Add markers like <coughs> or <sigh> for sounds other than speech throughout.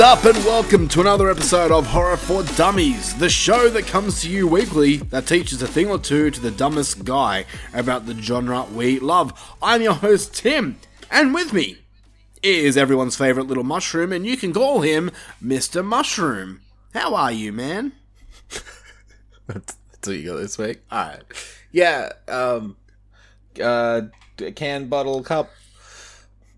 Up, and welcome to another episode of Horror for Dummies, the show that comes to you weekly that teaches a thing or two to the dumbest guy about the genre we love. I'm your host, Tim, and with me is everyone's favourite little mushroom, and you can call him Mr. Mushroom. How are you, man? <laughs> That's, that's what you got this week. All right. Yeah. Um. Uh. Can bottle cup.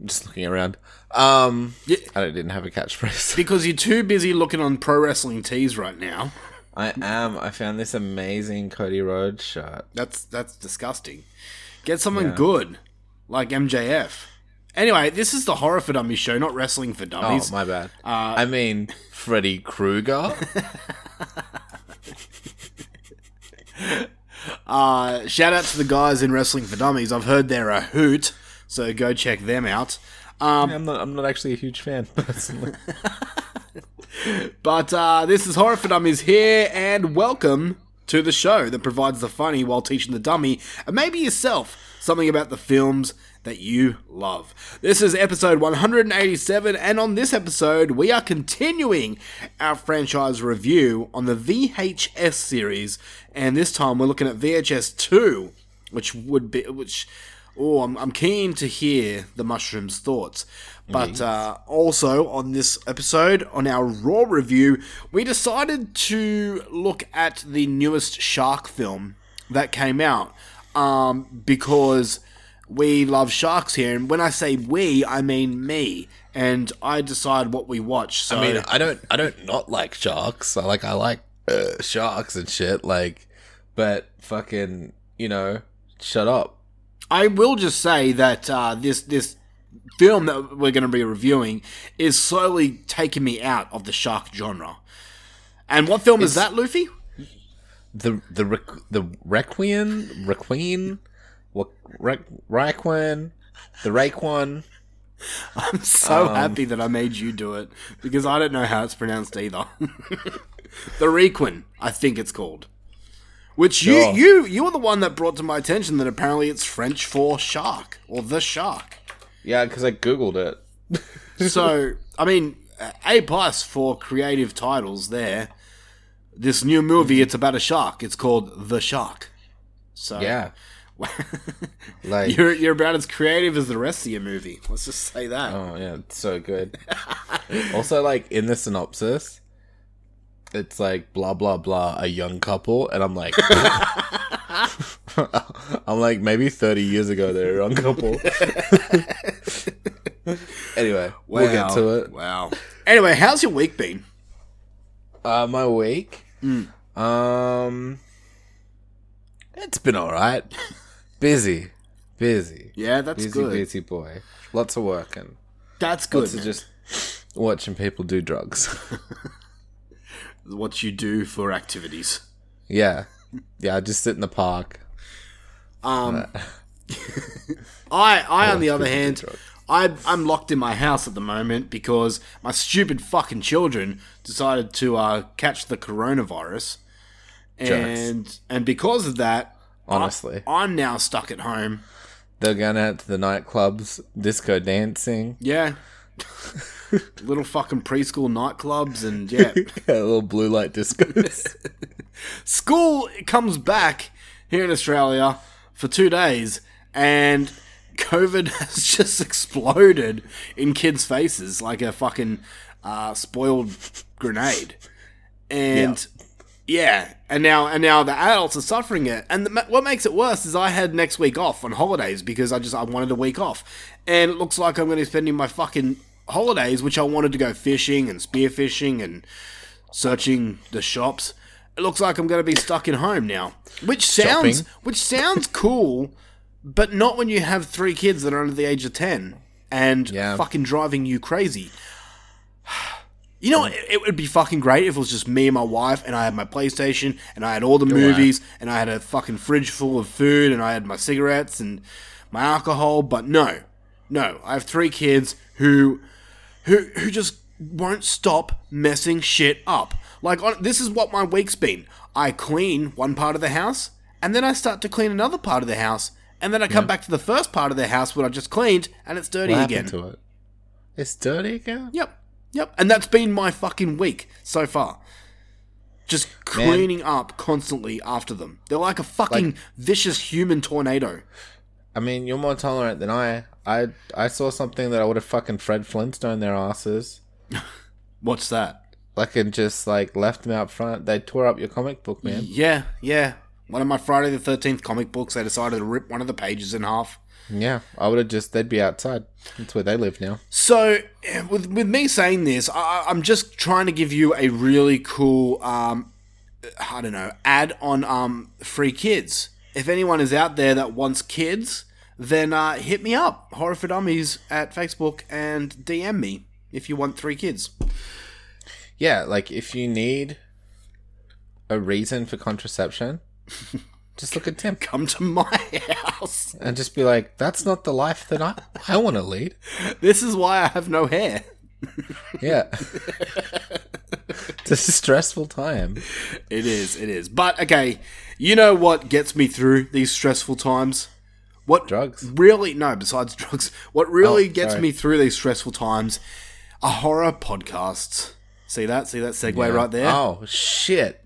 Just looking around. Um. Yeah. I didn't have a catchphrase. <laughs> Because you're too busy looking on pro wrestling tees right now. I am. I found this amazing Cody Rhodes shirt. That's that's disgusting. Get someone Yeah. good, like MJF. Anyway, this is the Horror for Dummies show, not Wrestling for dummies. Oh, my bad. Uh, I mean, Freddy Krueger. <laughs> Uh, shout out to the guys in Wrestling for Dummies. I've heard they're a hoot, so go check them out. Um, I'm not. I'm not actually a huge fan <laughs> personally. but uh, this is Horror for Dummies here, and welcome to the show that provides the funny while teaching the dummy, and maybe yourself, something about the films that you love. This is episode 187, and on this episode, we are continuing our franchise review on the VHS series, and this time we're looking at VHS 2, which would be which. Oh, I'm, I'm keen to hear the mushrooms' thoughts. But uh, also on this episode, on our Raw review, we decided to look at the newest shark film that came out um, because we love sharks here. And when I say we, I mean me. And I decide what we watch. So I mean, I don't. I don't not like sharks. I like. I like uh, sharks and shit. Like, but fucking, you know, shut up. I will just say that uh, this this film that we're going to be reviewing is slowly taking me out of the shark genre. And what film is that, Luffy? the the Requ- the Requiem Requiem Wa- Re- Raekwon the Raekwon I'm so Um, happy that I made you do it because I don't know how it's pronounced either. <laughs> the Requin, I think it's called. Which Sure. you you you were the one that brought to my attention that apparently it's French for shark or the shark. yeah because I googled it <laughs> so I mean, a plus for creative titles there. This new movie, it's about a shark. It's called The Shark. So yeah <laughs> like you're you're about as creative as the rest of your movie. Let's just say that. oh yeah it's so good <laughs> also like in the synopsis it's like blah blah blah a young couple and I'm like <laughs> I'm like maybe 30 years ago they're a young couple <laughs> anyway we'll get to it Wow. Anyway, how's your week been? Uh, my week. Hmm. Um, it's been all right. busy, busy, Yeah, that's busy, good. busy boy. Lots of working. That's good. Lots of just watching people do drugs. <laughs> what you do for activities. yeah, yeah. I just sit in the park. Um, <laughs> I, I on the other hand. I, I'm locked in my house at the moment because my stupid fucking children decided to uh, catch the coronavirus, and and because of that, Honestly, I, am now stuck at home. they're going out to the nightclubs, disco dancing, Yeah, <laughs> <laughs> little fucking preschool nightclubs, and <laughs> yeah, yeah, little blue light discos. <laughs> school comes back here in Australia for two days, and COVID has just exploded in kids' faces like a fucking uh, spoiled grenade, and yeah. and now and now the adults are suffering it. And the, what makes it worse is I had next week off on holidays because I just I wanted a week off, and it looks like I'm going to be spending my fucking holidays, which I wanted to go fishing and spearfishing and searching the shops. It looks like I'm going to be stuck in home now, which sounds Shopping. which sounds cool, but not when you have three kids that are under the age of ten and Yeah. fucking driving you crazy. You know, it, it would be fucking great if it was just me and my wife, and I had my PlayStation, and I had all the movies, and I had a fucking fridge full of food, and I had my cigarettes and my alcohol. But no, no, I have three kids who, who, who just won't stop messing shit up. Like on, this is what my week's been. I clean one part of the house, and then I start to clean another part of the house, and then I come back to the first part of the house what I just cleaned, and it's dirty What again. happened to it? It's dirty again. Yep. Yep. And that's been my fucking week so far. Just cleaning up constantly after them. They're like a fucking Like- vicious human tornado. I mean, you're more tolerant than I. I I saw something that I would have fucking Fred Flintstone their asses. <laughs> What's that? Like and just like left them out front. They tore up your comic book, man. Yeah, yeah. One of my Friday the 13th comic books, they decided to rip one of the pages in half. Yeah, I would have just. They'd be outside. That's where they live now. So, with with me saying this, I, I'm just trying to give you a really cool, um, I don't know, ad on um free kids. If anyone is out there that wants kids, then uh, hit me up, Horror for Dummies at Facebook, and DM me if you want three kids. Yeah, like if you need a reason for contraception, <laughs> just look at Tim Come to my house. and just be like, "That's not the life that I I want to lead." This is why I have no hair. Yeah, <laughs> it's a stressful time. It is, it is. But okay, you know what gets me through these stressful times? What Drugs. Really, no. Besides <laughs> drugs, what really Oh, gets sorry. me through these stressful times are horror podcasts. See that? See that segue Yeah. right there? Oh shit!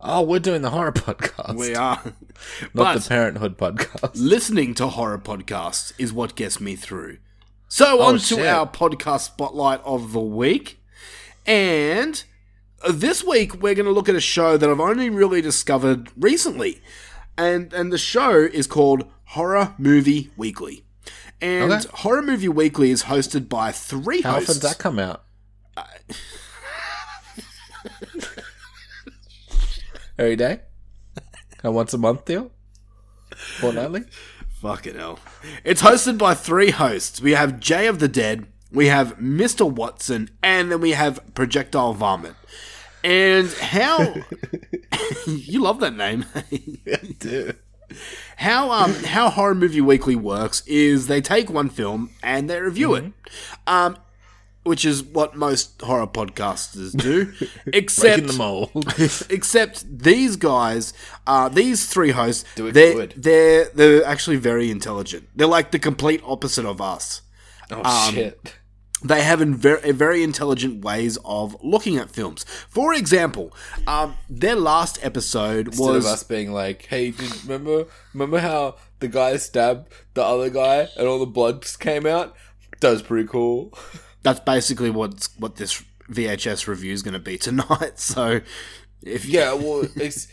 Oh, we're doing the horror podcast. we are. <laughs> not but the Parenthood podcast. listening to horror podcasts is what gets me through. So oh, on to Oh, our podcast spotlight of the week, and this week we're going to look at a show that I've only really discovered recently, and and the show is called Horror Movie Weekly, and Okay. Horror Movie Weekly is hosted by three How often hosts. does that come out? <laughs> Every day? A once a month deal? Fortnightly? Fucking hell. It's hosted by three hosts. We have Jay of the Dead, we have Mr. Watson, and then we have Projectile Vomit. And how <laughs> <laughs> you love that name. Dude. how um how Horror Movie Weekly works is they take one film and they review it. Um which is what most horror podcasters do. <laughs> except the mold. except these guys, uh, these three hosts, Do they're, good. they're they're actually very intelligent. They're like the complete opposite of us. Oh shit. They have in very, very intelligent ways of looking at films. For example, um, their last episode Instead was of us being like, "Hey, did, remember remember how the guy stabbed the other guy and all the blood came out?" That was pretty cool. <laughs> that's basically what what this VHS review is going to be tonight. <laughs> So if Yeah, well, it's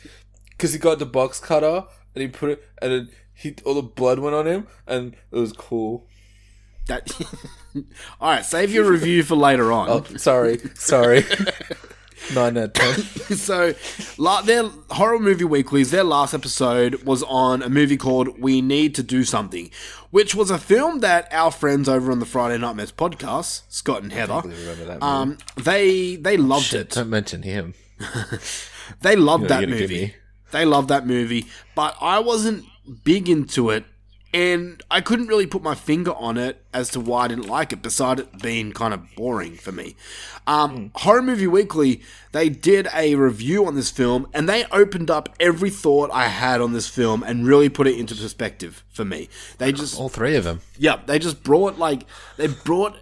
because he got the box cutter and he put it, and he all the blood went on him, and it was cool. that <laughs> <laughs> all right, save your review for later on. Oh, sorry, sorry. Nine out of ten. so, la- their horror movie weeklies. Their last episode was on a movie called "We Need to Do Something," which was a film that our friends over on the Friday Night Mess podcast, Scott and Heather, um, they they loved Shit, it. don't mention him. <laughs> They loved You're that gonna give movie. me- They loved that movie, but I wasn't big into it, and I couldn't really put my finger on it as to why I didn't like it. Besides it being kind of boring for me. Um, Horror Movie Weekly, they did a review on this film, and they opened up every thought I had on this film and really put it into perspective for me. They just All three of them. yeah, they just brought like they brought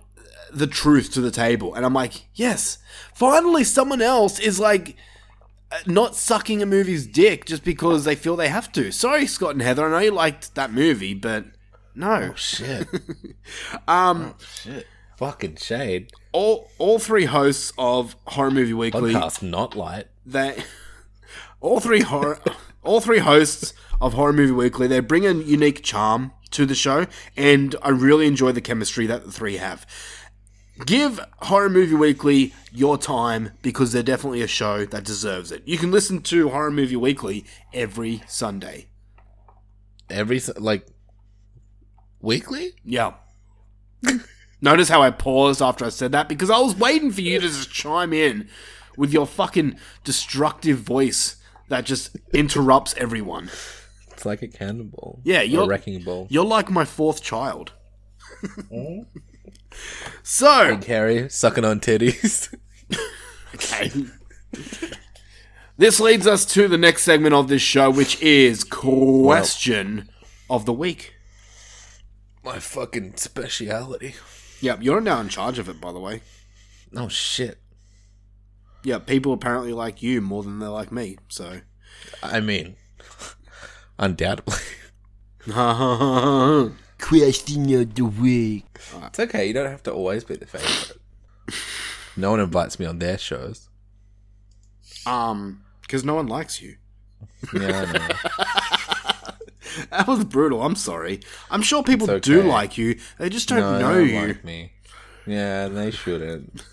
the truth to the table, and I'm like, yes, finally, someone else is like not sucking a movie's dick just because they feel they have to. Sorry, Scott and Heather, I know you liked that movie, but No. Oh, shit. <laughs> Um, Shit. Fucking shade. all all three hosts of Horror Movie Weekly, Podcast not light. they <laughs> all three horror, all three hosts of Horror Movie Weekly, they bring a unique charm to the show, and I really enjoy the chemistry that the three have. Give Horror Movie Weekly your time because they're definitely a show that deserves it. You can listen to Horror Movie Weekly every Sunday. Every like weekly. Yeah. <laughs> Notice how I paused after I said that because I was waiting for you to just chime in with your fucking destructive voice that just interrupts everyone. It's like a cannonball. Yeah, you're wrecking ball. You're like my fourth child. <laughs> Mm. So, Big Harry sucking on titties. <laughs> okay. This leads us to the next segment of this show, which is question of the week. My fucking speciality. Yep, you're now in charge of it, by the way. Oh shit. Yeah, people apparently like you more than they like me, so. I mean, <laughs> undoubtedly. <laughs> question of the week. It's okay. You don't have to always be the favorite. <laughs> No one invites me on their shows. Um, because no one likes you. Yeah, I know. <laughs> That was brutal. I'm sorry. I'm sure people It's do like you. They just don't no, know they don't you. like me. Yeah, they shouldn't.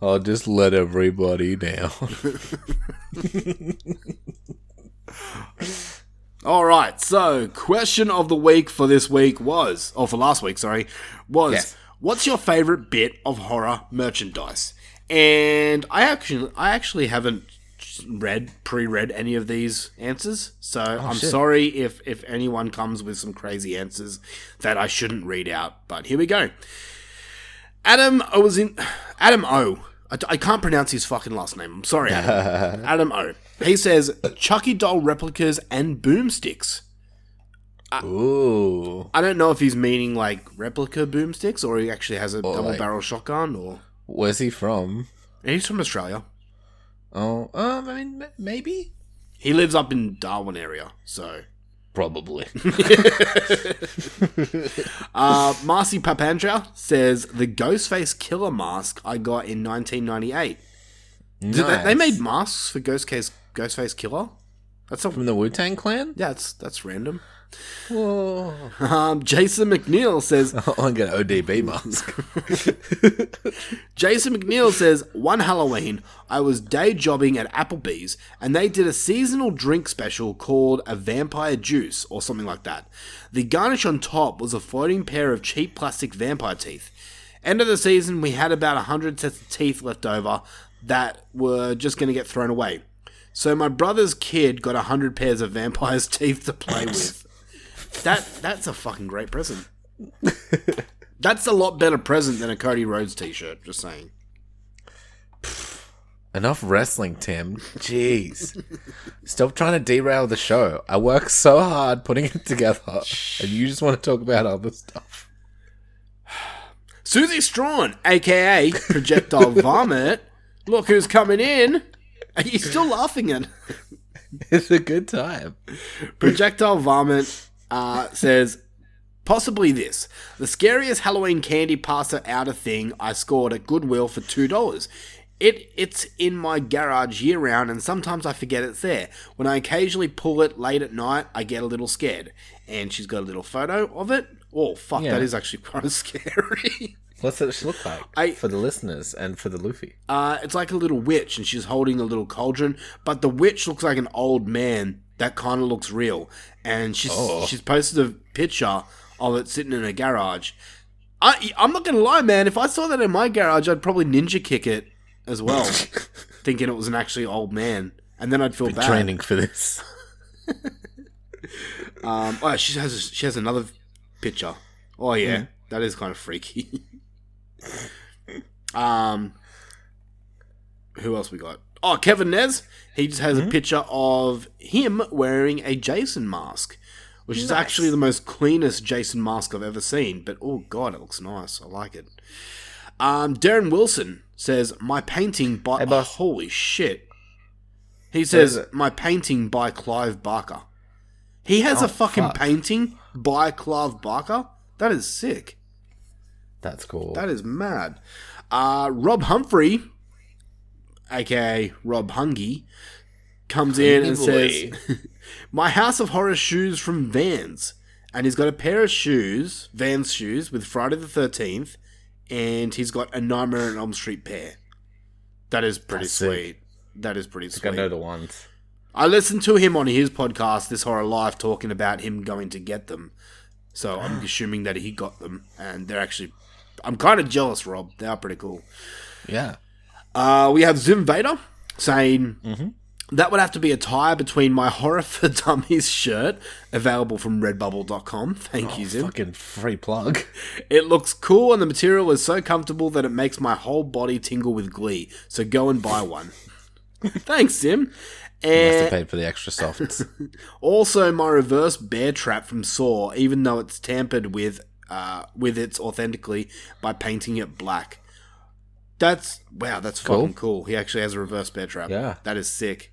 I'll just let everybody down. <laughs> All right. So, question of the week for this week was, or for last week, sorry, was Yes. what's your favorite bit of horror merchandise? And I actually, I actually haven't read, pre-read any of these answers, so oh, I'm Oh, shit. sorry if if anyone comes with some crazy answers that I shouldn't read out. But here we go. Adam O was in Adam O. I, I can't pronounce his fucking last name. I'm sorry, Adam. <laughs> Adam O. He says Chucky doll replicas and boomsticks. Ooh. I don't know if he's meaning like replica boomsticks or he actually has a double like- barrel shotgun or Where's he from? he's from Australia. Oh, um, I mean, m- maybe. He lives up in Darwin area, so Probably. <laughs> <laughs> Uh, Marcy Papandrea says the Ghostface killer mask I got in 1998. Did they, they made masks for Ghostface Ghostface Killah. That's a, from the Wu Tang Clan. yeah, that's that's random. Whoa! <laughs> Um, Jason McNeil says <laughs> get an ODB <laughs> mask. Jason McNeil says one Halloween I was day jobbing at Applebee's and they did a seasonal drink special called a vampire juice or something like that. The garnish on top was a floating pair of cheap plastic vampire teeth. End of the season we had about 100 sets of teeth left over that were just going to get thrown away. So my brother's kid got a 100 pairs of vampire's teeth to play with. That that's a fucking great present. That's a lot better present than a Cody Rhodes t-shirt, just saying. Enough wrestling, Tim. Jeez. <laughs> Stop trying to derail the show. I work so hard putting it together, and you just want to talk about other stuff. <sighs> Susie Strawn, aka Projectile <laughs> Vomit. Look who's coming in. <laughs> Are you still laughing at It's a good time. Projectile Vomit uh, says possibly this. The scariest Halloween candy passer outer thing I scored at Goodwill for two dollars. It it's in my garage year round and sometimes I forget it's there. When I occasionally pull it late at night, I get a little scared. And she's got a little photo of it. Oh fuck, Yeah. that is actually <laughs> kind of scary. What's it look like I- for the listeners and for the Luffy? Uh, it's like a little witch, and she's holding a little cauldron. But the witch looks like an old man that kind of looks real, and she's Oh. she's posted a picture of it sitting in a garage. I I'm not gonna lie, man. If I saw that in my garage, I'd probably ninja kick it as well, <laughs> thinking it was an actually old man, and then I'd feel bad. Training for this. <laughs> Um, oh, she has she has another picture. Oh yeah, that is kind of freaky. <laughs> <laughs> um, who else we got? Oh, Kevin Nez. He just has a picture of him wearing a Jason mask, which is actually the most cleanest Jason mask I've ever seen. But oh god, it looks nice. I like it. Um, Darren Wilson says my painting by Hey, boss. holy shit. He says my painting by Clive Barker. He has Oh, a fucking fuck. painting by Clive Barker. That is sick. That's cool. That is mad. Uh, Rob Humphrey, aka Rob Hungy, comes in and says, <laughs> "My House of Horror shoes from Vans." And he's got a pair of shoes, Vans shoes, with Friday the Thirteenth, and he's got a Nightmare on Elm Street pair. That is pretty That's sweet. That is pretty I sweet. know the ones. I listened to him on his podcast, This Horror Life, talking about him going to get them. So I'm <gasps> assuming that he got them, and they're actually. I'm kind of jealous, Rob. They are pretty cool. Yeah. Uh, we have Zim Vader saying Mm-hmm. that would have to be a tie between my Horror for Dummies shirt, available from redbubble.com. <laughs> Thank you, Zim. Fucking free plug. <laughs> It looks cool, and the material is so comfortable that it makes my whole body tingle with glee. So go and buy one. <laughs> Thanks, Zim. Must have And paid for the extra softs. also, my reverse bear trap from Saw, even though it's tampered with, uh, with its authentically by painting it black. That's wow. That's Cool. fucking cool. He actually has a reverse bear trap. Yeah. that is sick.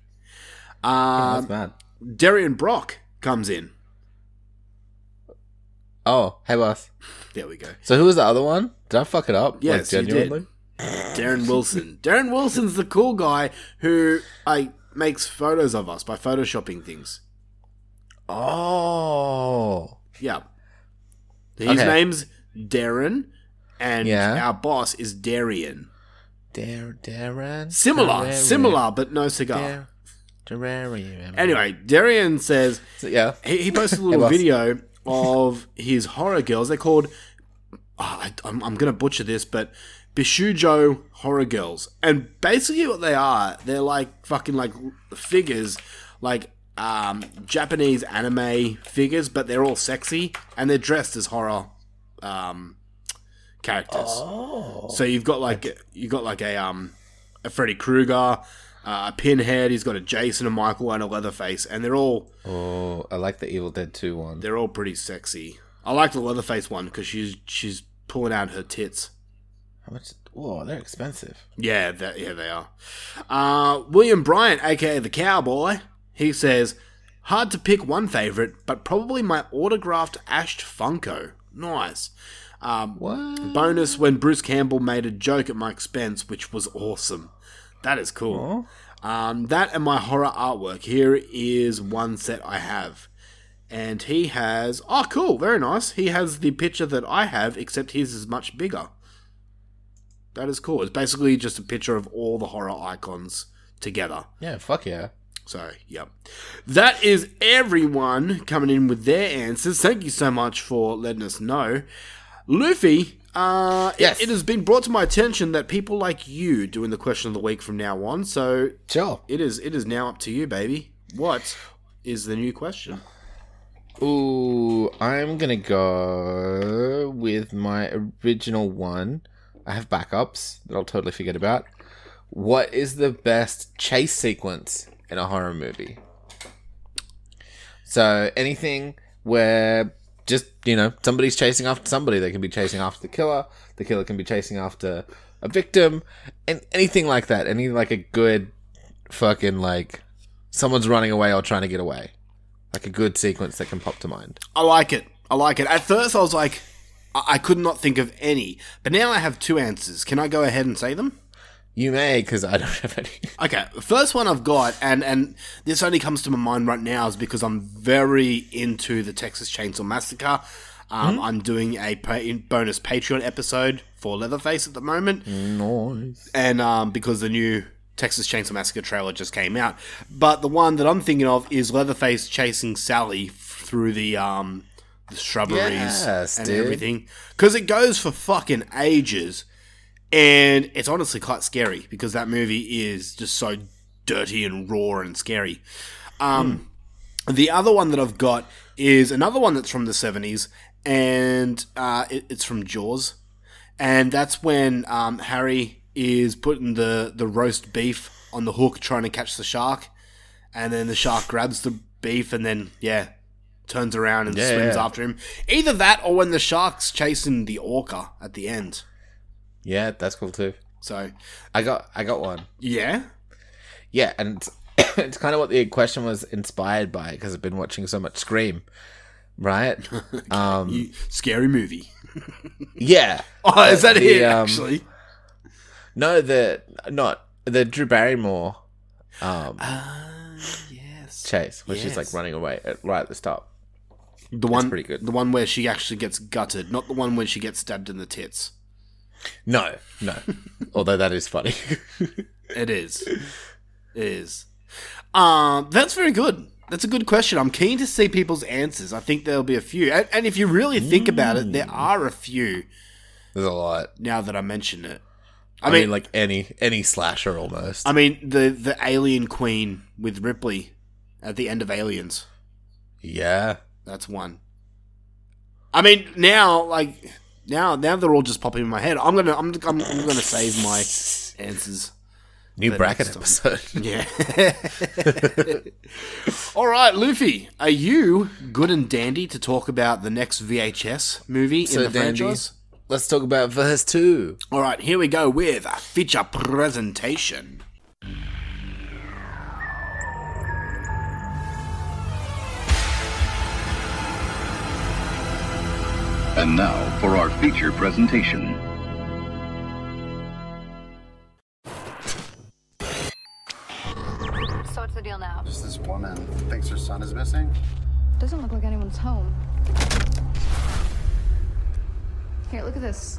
Um, That's mad. Darian Brock comes in. Oh, hey boss. There we go. So who was the other one? Did I fuck it up? Yes, you did. Darren Wilson. Darren Wilson's the cool guy who like makes photos of us by photoshopping things. Oh. Yeah. His Okay. name's Darren, and Yeah. our boss is Darian. Dar- Darren. Similar, similar, but no cigar. Dar-. Anyway, Darian says So, yeah. he, he posted a <laughs> little video of his horror girls. They're called. Oh, I, I'm, I'm gonna butcher this, but Bishujo horror girls. And basically, what they are, they're like fucking like figures, like um, Japanese anime figures, but they're all sexy and they're dressed as horror um, characters. Oh. So you've got like you got like a um a Freddy Krueger, uh, a Pinhead. He's got a Jason, a Michael, and a Leatherface, and they're all Oh, I like the Evil Dead 2 one. they're all pretty sexy. I like the Leatherface one because she's she's pulling out her tits. How much? Whoa, they're expensive. Yeah, that yeah they are. Uh, William Bryant, aka the Cowboy, he says, hard to pick one favorite, but probably my autographed Ash Funko. Nice. Um, What? bonus when Bruce Campbell made a joke at my expense, which was awesome. That is cool. Um, that and my horror artwork. Here is one set I have. And he has. Oh, cool. Very nice. He has the picture that I have, except his is much bigger. That is cool. It's basically just a picture of all the horror icons together. Yeah, fuck yeah. So, yep. That is everyone coming in with their answers. Thank you so much for letting us know. Luffy, uh, it- Yes. it, has been brought to my attention that people like you doing the question of the week from now on. So Sure. it is it is now up to you, baby. What is the new question? Ooh, I'm gonna go with my original one. I have backups that I'll totally forget about. What is the best chase sequence in a horror movie? So anything where just you know somebody's chasing after somebody, they can be chasing after the killer. The killer can be chasing after a victim, and anything like that. Any like a good fucking like someone's running away or trying to get away. Like a good sequence that can pop to mind. I like it. I like it. At first, I was like, I, I could not think of any, but now I have two answers. Can I go ahead and say them? You may, because I don't <laughs> have any. Okay, first one I've got, and and this only comes to my mind right now, is because I'm very into the Texas Chainsaw Massacre. Um, I'm doing a pa- bonus Patreon episode for Leatherface at the moment, Noise. and um, because the new Texas Chainsaw Massacre trailer just came out. But the one that I'm thinking of is Leatherface chasing Sally f- through the um the shrubberies Yes, and dude. everything, because it goes for fucking ages, and it's honestly quite scary because that movie is just so dirty and raw and scary. Um, The other one that I've got is another one that's from the 70s, and uh, it, it's from Jaws. And that's when um, Harry is putting the, the roast beef on the hook trying to catch the shark. And then the shark grabs the beef and then, yeah, turns around and Yeah, swims yeah. after him. Either that or when the shark's chasing the orca at the end. Yeah, that's cool too. So, I got, I got one. yeah. Yeah, and it's <coughs> kind of what the question was inspired by because I've been watching so much Scream, right? <laughs> Um, You, scary movie. <laughs> yeah. <laughs> Oh, is that The, it? um, actually, No, the not the Drew Barrymore um, yes. chase, where she's like running away at, right at the stop. The one, pretty good. The one where she actually gets gutted, not the one where she gets stabbed in the tits. No, no. Although that is funny. It is. It is. Um, that's very good. That's a good question. I'm keen to see people's answers. I think there'll be a few. And, and if you really think about it, there are a few There's a lot. now that I mention it. I, mean, like any any slasher almost. I mean, the the alien queen with Ripley at the end of Aliens. yeah. That's one. I mean, now like now now they're all just popping in my head. I'm gonna I'm I'm, I'm gonna save my answers. New bracket episode. <laughs> Yeah. <laughs> all right, Luffy, are you good and dandy to talk about the next VHS movie So in the dandy. franchise? Let's talk about verse two. All right, here we go with a feature presentation. And now for our feature presentation. So what's the deal now? Just this woman thinks her son is missing. Doesn't look like anyone's home. Here, look at this.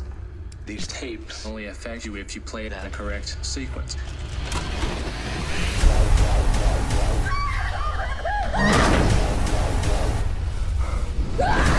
These tapes only affect you if you play it in a correct sequence. Don't <laughs> ah!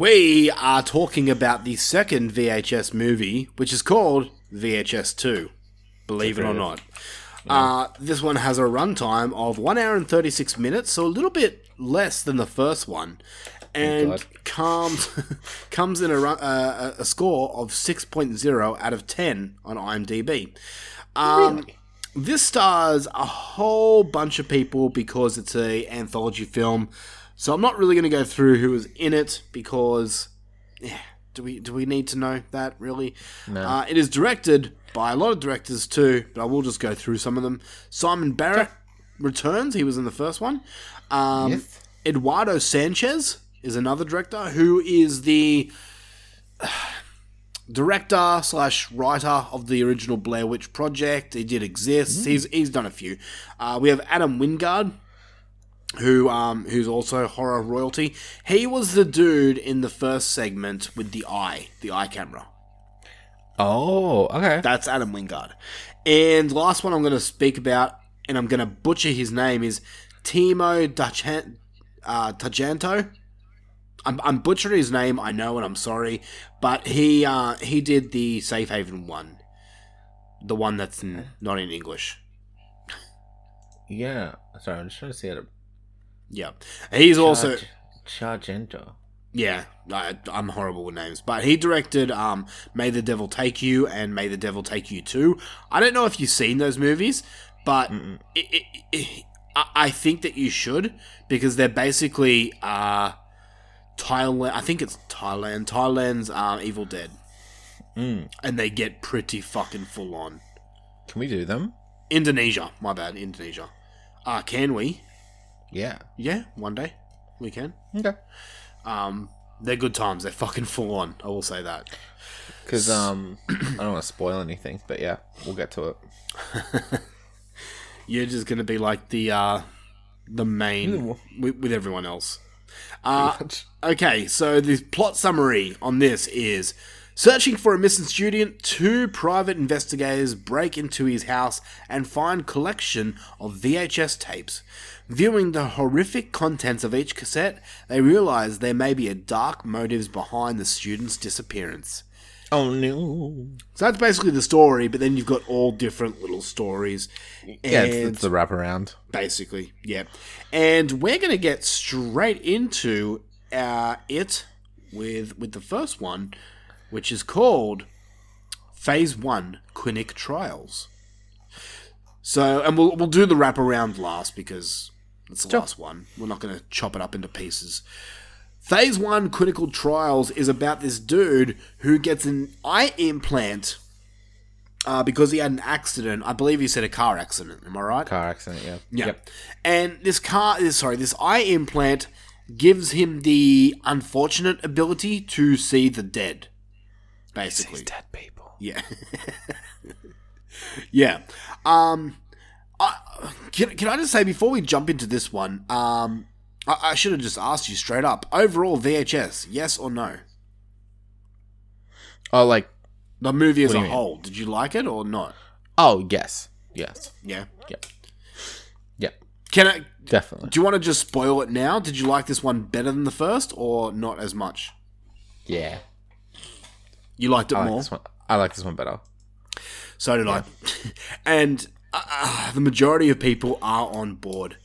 We are talking about the second VHS movie, which is called VHS 2, believe it or not. Uh, this one has a runtime of 1 hour and 36 minutes, so a little bit less than the first one. And God. comes <laughs> comes in a, uh, a score of 6.0 out of 10 on IMDb. Um, This stars a whole bunch of people because it's a anthology film. So I'm not really going to go through who was in it because yeah, do we do we need to know that really? Uh, it is directed by a lot of directors too, but I will just go through some of them. Simon Barrett returns; he was in the first one. Um, Yes. Eduardo Sanchez is another director who is the <sighs> director slash writer of the original Blair Witch Project. He did exist. He's he's done a few. Uh, we have Adam Wingard, who um who's also horror royalty. He was the dude in the first segment with the eye, the eye camera. Oh, okay. That's Adam Wingard. And last one I'm going to speak about, and I'm going to butcher his name, is Timo Dachan- uh, Tajanto. I'm, I'm butchering his name, I know, and I'm sorry, but he uh, he did the Safe Haven one, the one that's in, not in English. Yeah. Sorry, I'm just trying to see how to. Yeah, he's also Charge- Chargento. Yeah, I, I'm horrible with names, but he directed um, "May the Devil Take You" and "May the Devil Take You Too." I don't know if you've seen those movies, but it, it, it, I I think that you should because they're basically uh, Thailand. I think it's Thailand. Thailand's uh, Evil Dead, and they get pretty fucking full on. Can we do them? Indonesia, my bad, Indonesia. Uh, can we? Yeah. Yeah, one day we can. Okay. Um, they're good times. They're fucking full on. I will say that. Because um, <clears throat> I don't want to spoil anything, but yeah, we'll get to it. <laughs> You're just gonna be like the uh, the main with, with everyone else. Uh, okay, so the plot summary on this is searching for a missing student. Two private investigators break into his house and find collection of VHS tapes. Viewing the horrific contents of each cassette, they realize there may be a dark motives behind the student's disappearance. Oh no! So that's basically the story, but then you've got all different little stories. Yeah, it's, it's the wraparound. basically. Yeah. And we're going to get straight into uh, it with with the first one, which is called Phase 1 Clinic Trials. So, and we'll we'll do the wraparound last because it's the last one. We're not going to chop it up into pieces. Phase 1 Clinical Trials is about this dude who gets an eye implant uh, because he had an accident. I believe he said a car accident. Am I right? Car accident. Yeah. Yeah. Yep. And this car, sorry, this eye implant gives him the unfortunate ability to see the dead. Basically. Dead people. Yeah. <laughs> yeah. Um, I, can, can I just say before we jump into this one, um, I, I should have just asked you straight up. Overall, VHS, yes or no? Oh, like The movie as a you mean? whole, did you like it or not? oh yes, yes, Yeah. yeah, yep, Can I? definitely. Do you want to just spoil it now? Did you like this one better than the first, or not as much? Yeah, You liked it I more. I like this one better. So did I. <laughs> and uh, uh, the majority of people are on board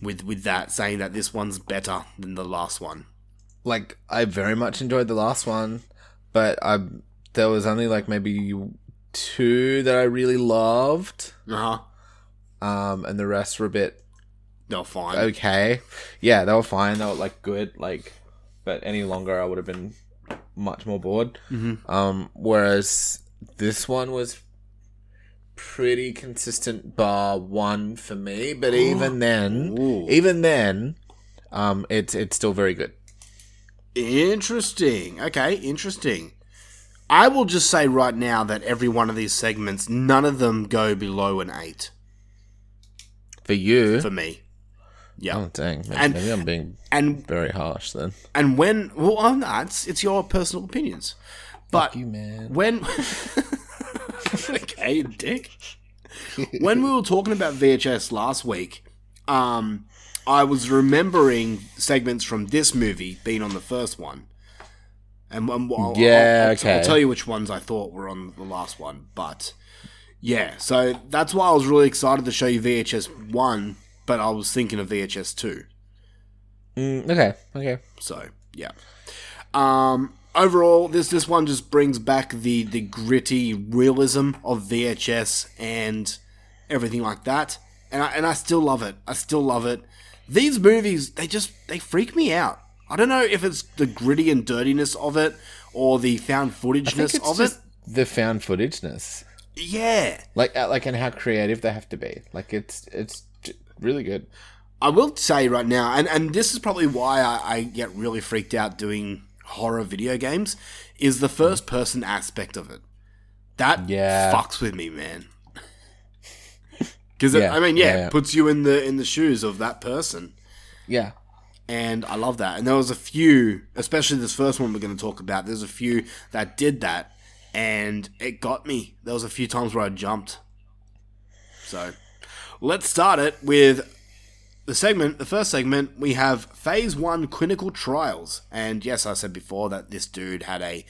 with with that, saying that this one's better than the last one. Like I very much enjoyed the last one, but I there was only like maybe two that I really loved, Uh huh. um, and the rest were a bit They're fine. okay. Yeah, they were fine. They were like good. Like, but any longer, I would have been much more bored. Mm-hmm. Um, whereas this one was pretty consistent, bar one for me. But even then, Ooh. even then, um, it's it's still very good. Interesting. Okay, interesting. I will just say right now that every one of these segments, none of them go below an eight For you, for me. Yeah. oh dang, maybe, And- maybe I'm being And very harsh then. and when well, oh, no, it's it's your personal opinions, but you, man. when <laughs> <laughs> <laughs> okay, dick. when we were talking about VHS last week, um, I was remembering segments from this movie being on the first one, and um, I'll, Yeah, I'll, okay. I'll tell you which ones I thought were on the last one, but yeah, so that's why I was really excited to show you VHS one, but I was thinking of VHS two. Mm, okay, okay. So yeah. Um, overall, this this one just brings back the the gritty realism of VHS and everything like that, and I, and I still love it. I still love it. These movies, they just they freak me out. I don't know if it's the gritty and dirtiness of it or the found footageness it's of just it. the found footageness. Yeah, like uh, like and how creative they have to be. Like it's it's really good. I will say right now, and, and this is probably why I, I get really freaked out doing horror video games, is the first mm. person aspect of it. That Yeah. fucks with me, man. <laughs> Because Yeah, I mean, yeah, yeah, yeah. puts you in the in the shoes of that person, Yeah, and I love that. And there was a few, especially this first one we're going to talk about. There's a few that did that, and it got me. There was a few times where I jumped. So, let's start it with the segment, the first segment, we have phase one clinical trials. And yes, I said before that this dude had a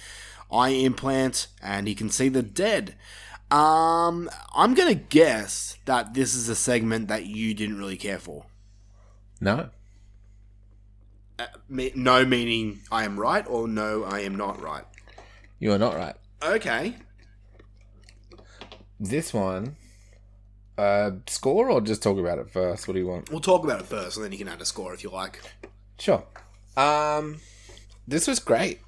eye implant and he can see the dead. Um, I'm gonna guess that this is a segment that you didn't really care for. no, Me- no meaning I am right or no I am not right. you are not right. Okay. This one, uh, score or just talk about it first? What do you want? We'll talk about it first, and then you can add a score if you like. Sure. Um, this was great.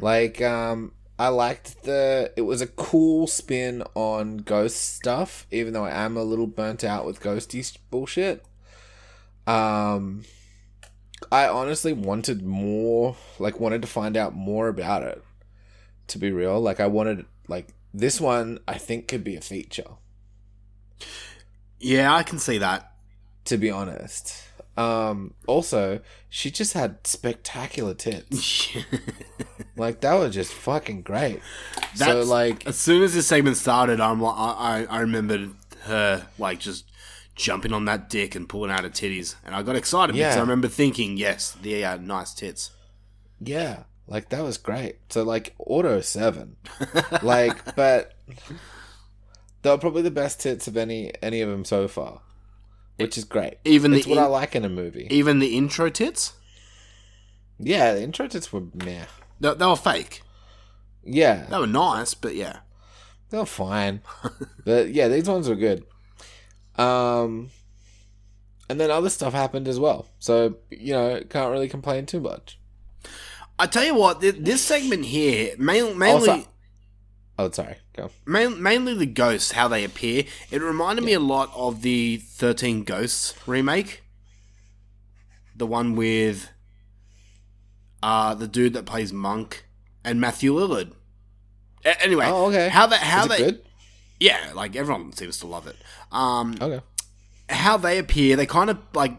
Like, um, I liked the. It was a cool spin on ghost stuff, even though I am a little burnt out with ghosty bullshit. Um, I honestly wanted more. Like, wanted to find out more about it. To be real, like I wanted, like this one, I think could be a feature. Yeah, I can see that. To be honest. Um, also, she just had spectacular tits. <laughs> Like that was just fucking great. so like as soon as this segment started, I'm like, I, I I remembered her like just jumping on that dick and pulling out her titties, and I got excited because I remember thinking, yes, they are nice tits. yeah, like that was great. So like auto seven, like but they were probably the best tits of any any of them so far, which is great. Even the it's what in- I like in a movie. Even the intro tits, yeah, the intro tits were meh. they, they were fake. Yeah, They were nice, but yeah, they were fine, <laughs> but yeah, these ones were good. Um, and then other stuff happened as well. So you know, can't really complain too much. I tell you what, th- this segment here, main, mainly. Also- Oh, sorry. Go. Main, mainly the ghosts, how they appear. It reminded me a lot of the 13 Ghosts remake. The one with uh, the dude that plays Monk and Matthew Lillard. A- anyway, Oh, okay. how they how they good? yeah, like everyone seems to love it. Um, Okay. how they appear, they kind of like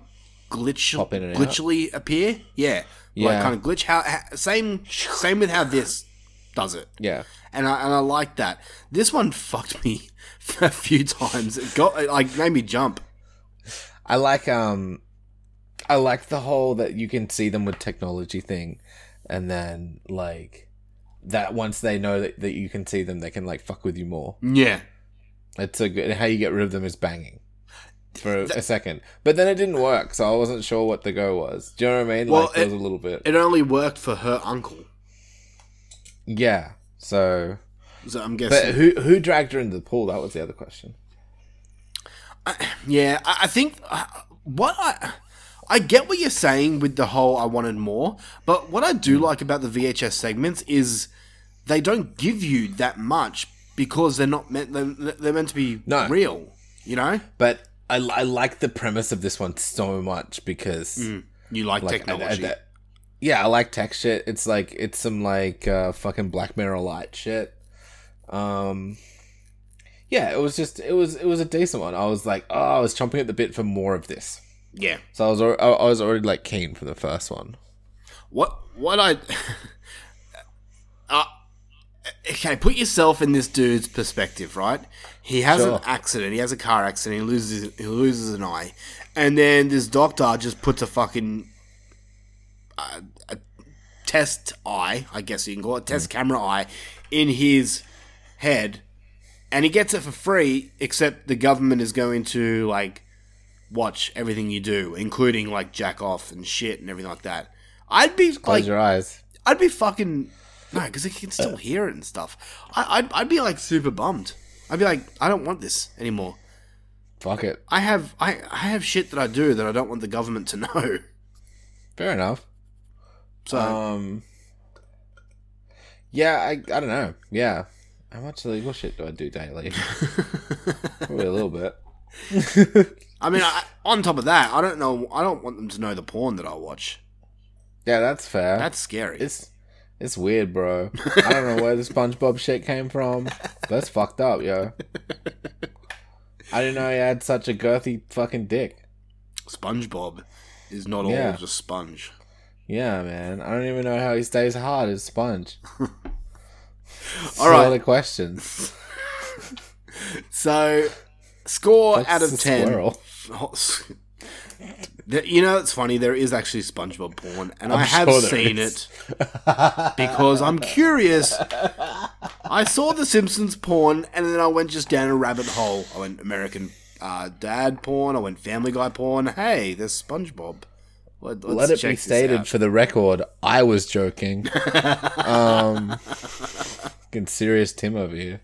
glitch and out. glitchily appear. Yeah, like Yeah. kind of glitch. How, how same same with how this does it Yeah. and I and I like that. This one fucked me <laughs> a few times. It got it, like made me jump. I like um I like the whole that you can see them with technology thing and then like that once they know that, that you can see them they can like fuck with you more. Yeah, It's a good how you get rid of them is banging. For a second. But then it didn't work, so I wasn't sure what the go was. Do you know what I mean? Well, like it- was a little bit. it only worked for her uncle. Yeah. So So I'm guessing. But who who dragged her into the pool? That was the other question. yeah, I, I think uh, what I I get what you're saying with the whole I wanted more, but what I do like about the VHS segments is they don't give you that much because they're not meant they're, they're meant to be No. real. You know, But I, I like the premise of this one so much because you like, like I- I- technology. that- yeah, I like tech shit. It's like it's some like uh, fucking Black Mirror light shit. Um, yeah, it was just it was it was a decent one. I was like, oh, I was chomping at the bit for more of this. yeah. So I was al- I I was already like keen for the first one. What what I <laughs> uh, okay, put yourself in this dude's perspective, right? He has Sure. an accident. He has a car accident. He loses he loses an eye, and then this doctor just puts a fucking uh, a test eye, I guess you can call it, test camera eye, in his head, and he gets it for free. Except the government is going to like watch everything you do, including like jack off and shit and everything like that. I'd be Close like, your eyes. I'd be fucking no, because he can still hear it and stuff. I, I'd, I'd be like super bummed. I'd be like, I don't want this anymore. Fuck it. I have I, I have shit that I do that I don't want the government to <laughs> know. Fair enough. So Um. Yeah, I I don't know. Yeah, how much illegal shit do I do daily? <laughs> Probably a little bit. I mean, I, on top of that, I don't know. I don't want them to know the porn that I watch. Yeah, that's fair. That's scary. It's it's weird, bro. I don't know where the SpongeBob shit came from. That's fucked up, yo. I didn't know he had such a girthy fucking dick. SpongeBob is not Yeah. all just sponge. Yeah, man. I don't even know how he stays hard as sponge. <laughs> All right. Other questions. <laughs> So, score That's out of a ten. squirrel. <laughs> You know, it's funny. There is actually SpongeBob porn, and I I'm have sure seen is. it because I'm curious. I saw The Simpsons porn, and then I went just down a rabbit hole. I went American uh, Dad porn. I went Family Guy porn. Hey, there's SpongeBob. Let, Let it be stated for the record, I was joking. <laughs> um, fucking serious Tim over here.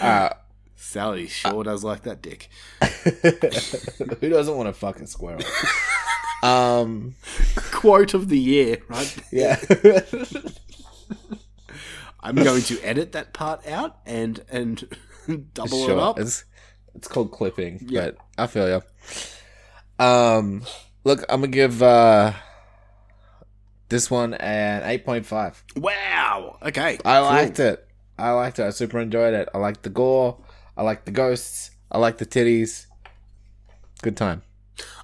Uh, Sally sure does like that dick. <laughs> Who doesn't want to fucking a squirrel? um, <laughs> Quote of the year, right? yeah. I'm going to edit that part out and and double it up. It's it's called clipping, Yeah. but I feel you. Um, look, I'm gonna give uh this one an eight point five. Wow. Okay. I cool. liked it. I liked it. I super enjoyed it. I liked the gore. I liked the ghosts. I liked the titties. Good time.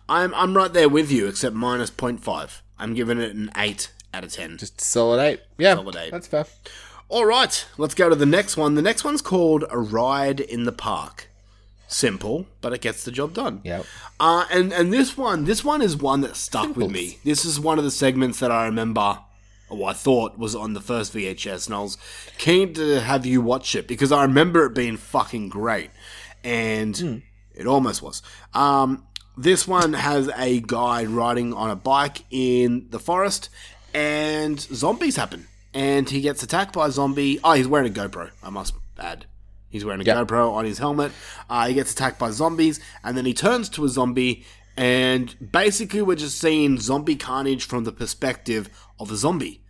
I'm I'm right there with you, except minus 0.5. I'm giving it an eight out of ten. Just solid eight. Yeah, Solid eight. That's fair. All right, let's go to the next one. The next one's called A Ride in the Park. Simple, but it gets the job done. Yeah. Uh, and and this one, this one is one that stuck with me. This is one of the segments that I remember, or I thought was on the first VHS, and I was keen to have you watch it because I remember it being fucking great, and it almost was. Um, this one has a guy riding on a bike in the forest, and zombies happen, and he gets attacked by a zombie. Oh, he's wearing a GoPro. I must add. He's wearing a Yep. GoPro on his helmet. Uh, he gets attacked by zombies, and then he turns to a zombie. And basically, we're just seeing zombie carnage from the perspective of a zombie.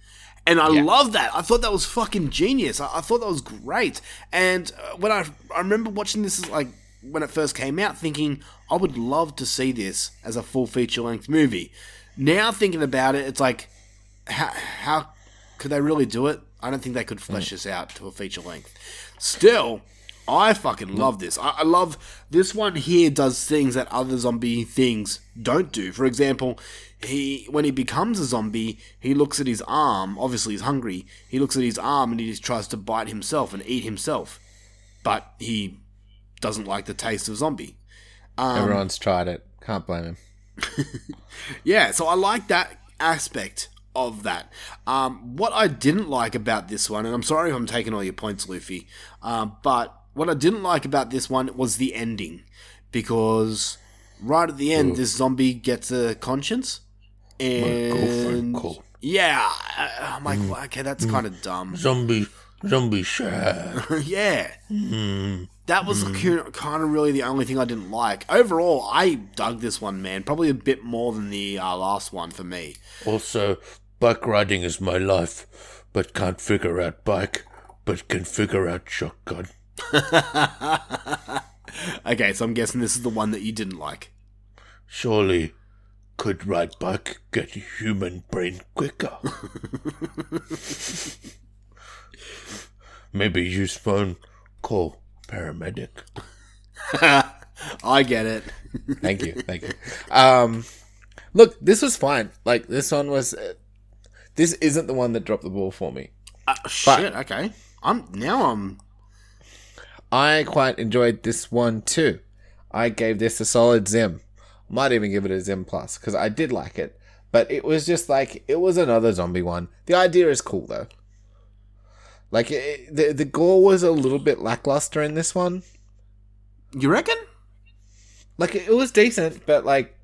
And I love that. I thought that was fucking genius. I, I thought that was great. And uh, when I I remember watching this like when it first came out, thinking I would love to see this as a full feature length movie. Now thinking about it, it's like how, how could they really do it? I don't think they could flesh this out to a feature length. Still, I fucking love this. I, I love this one here does things that other zombie things don't do. For example, he when he becomes a zombie, he looks at his arm. Obviously, he's hungry. He looks at his arm and he just tries to bite himself and eat himself, but he doesn't like the taste of zombie. Um, Everyone's tried it. Can't blame him. <laughs> Yeah, so I like that aspect of that. Um, what I didn't like about this one, and I'm sorry if I'm taking all your points, Luffy, um, but what I didn't like about this one was the ending. Because right at the end, this zombie gets a conscience. And. Yeah, I- I'm like, mm. well, okay, that's mm. kind of dumb. Zombie, zombie sad. <laughs> yeah. Hmm. That was hmm. kind of really the only thing I didn't like. Overall, I dug this one, man. Probably a bit more than the uh, last one for me. Also, bike riding is my life, but can't figure out bike, but can figure out shotgun. <laughs> Okay, so I'm guessing this is the one that you didn't like. Surely, could ride bike get human brain quicker? <laughs> Maybe use phone, call paramedic. <laughs> I get it. Thank you, thank you. Um, look, this was fine. Like this one was. Uh, this isn't the one that dropped the ball for me. Uh, shit. Okay. I'm now. I'm. I quite enjoyed this one too. I gave this a solid Zim. Might even give it a Zim plus because I did like it. But it was just like it was another zombie one. The idea is cool though. Like it, the the gore was a little bit lackluster in this one. You reckon? Like it, was decent, but like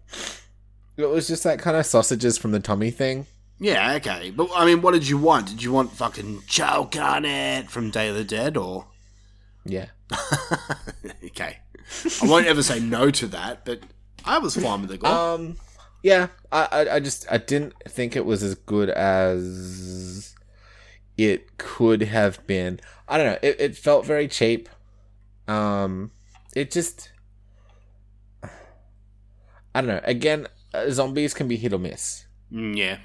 it was just that kind of sausages from the Tommy thing. Yeah. Okay. But I mean, what did you want? Did you want fucking choke on it from Day of the Dead, or Yeah. <laughs> okay? I won't ever say no to that, but I was fine with the gore. Um, yeah, I, I, I just I didn't think it was as good as it could have been. I don't know. It, it felt very cheap. Um, it just I don't know. Again, uh, zombies can be hit or miss, Mm, yeah.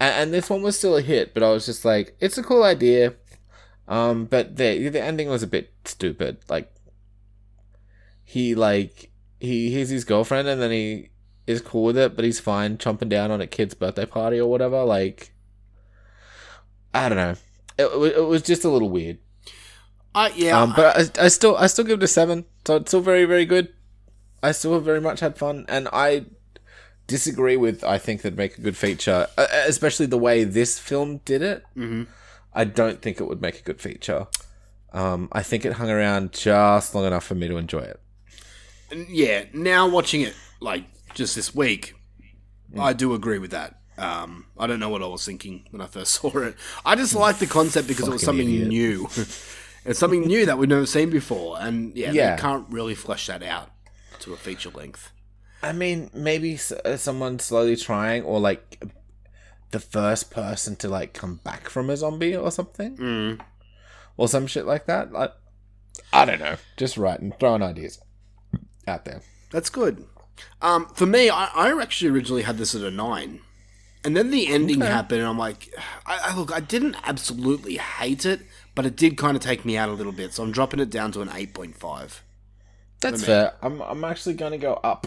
and, and this one was still a hit. But I was just like, it's a cool idea. Um, but the the ending was a bit stupid. Like he like he hears his girlfriend and then he is cool with it, but he's fine chomping down on a kid's birthday party or whatever. Like, I don't know. It, it was just a little weird. I yeah. Um, but I, I still I still give it a seven. So it's still very very good. I still very much had fun, and I disagree with I think that'd make a good feature, uh, especially the way this film did it. Mm-hmm. I don't think it would make a good feature. Um, I think it hung around just long enough for me to enjoy it. yeah, now watching it like just this week, I do agree with that. Um, I don't know what I was thinking when I first <laughs> saw it. I just liked the concept because it was something idiot. new. <laughs> It's something new that we've never seen before, and yeah, Yeah. they can't really flesh that out to a feature length. I mean, maybe uh, someone slowly trying, or like the first person to like come back from a zombie or something, Mm. or some shit like that. Like, I don't know. Just writing, throwing ideas out there. That's good. Um, for me, I, I actually originally had this at a nine, and then the ending happened, and I'm like, I, I look, I didn't absolutely hate it, but it did kind of take me out a little bit, so I'm dropping it down to an eight point five. That's fair. I'm I'm actually gonna go up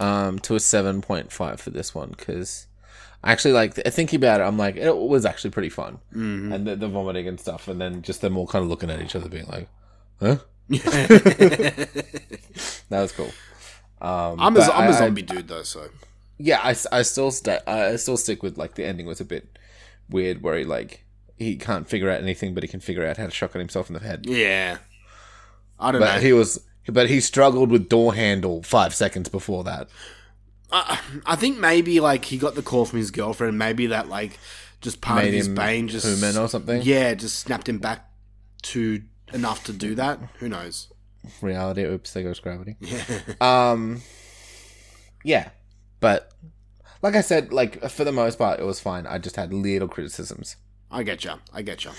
um to a seven point five for this one because actually like th- thinking about it, I'm like it was actually pretty fun, mm-hmm. and the, the vomiting and stuff, and then just them all kind of looking at each other, being like, "Huh." <laughs> that was cool. Um, I'm a, I'm a I- I- zombie dude though, so yeah, I, I still sta I still stick with like the ending was a bit weird, where he like he can't figure out anything, but he can figure out how to shotgun himself in the head. yeah. I don't But know. he was, but he struggled with door handle five seconds before that. I think maybe like he got the call from his girlfriend. Maybe that like just part Made of his him brain just human or something? Yeah, just snapped him back to enough to do that. Who knows? reality. Oops, there goes gravity. <laughs> um, yeah, but like I said, like for the most part, it was fine. I just had little criticisms. I get you. I get you.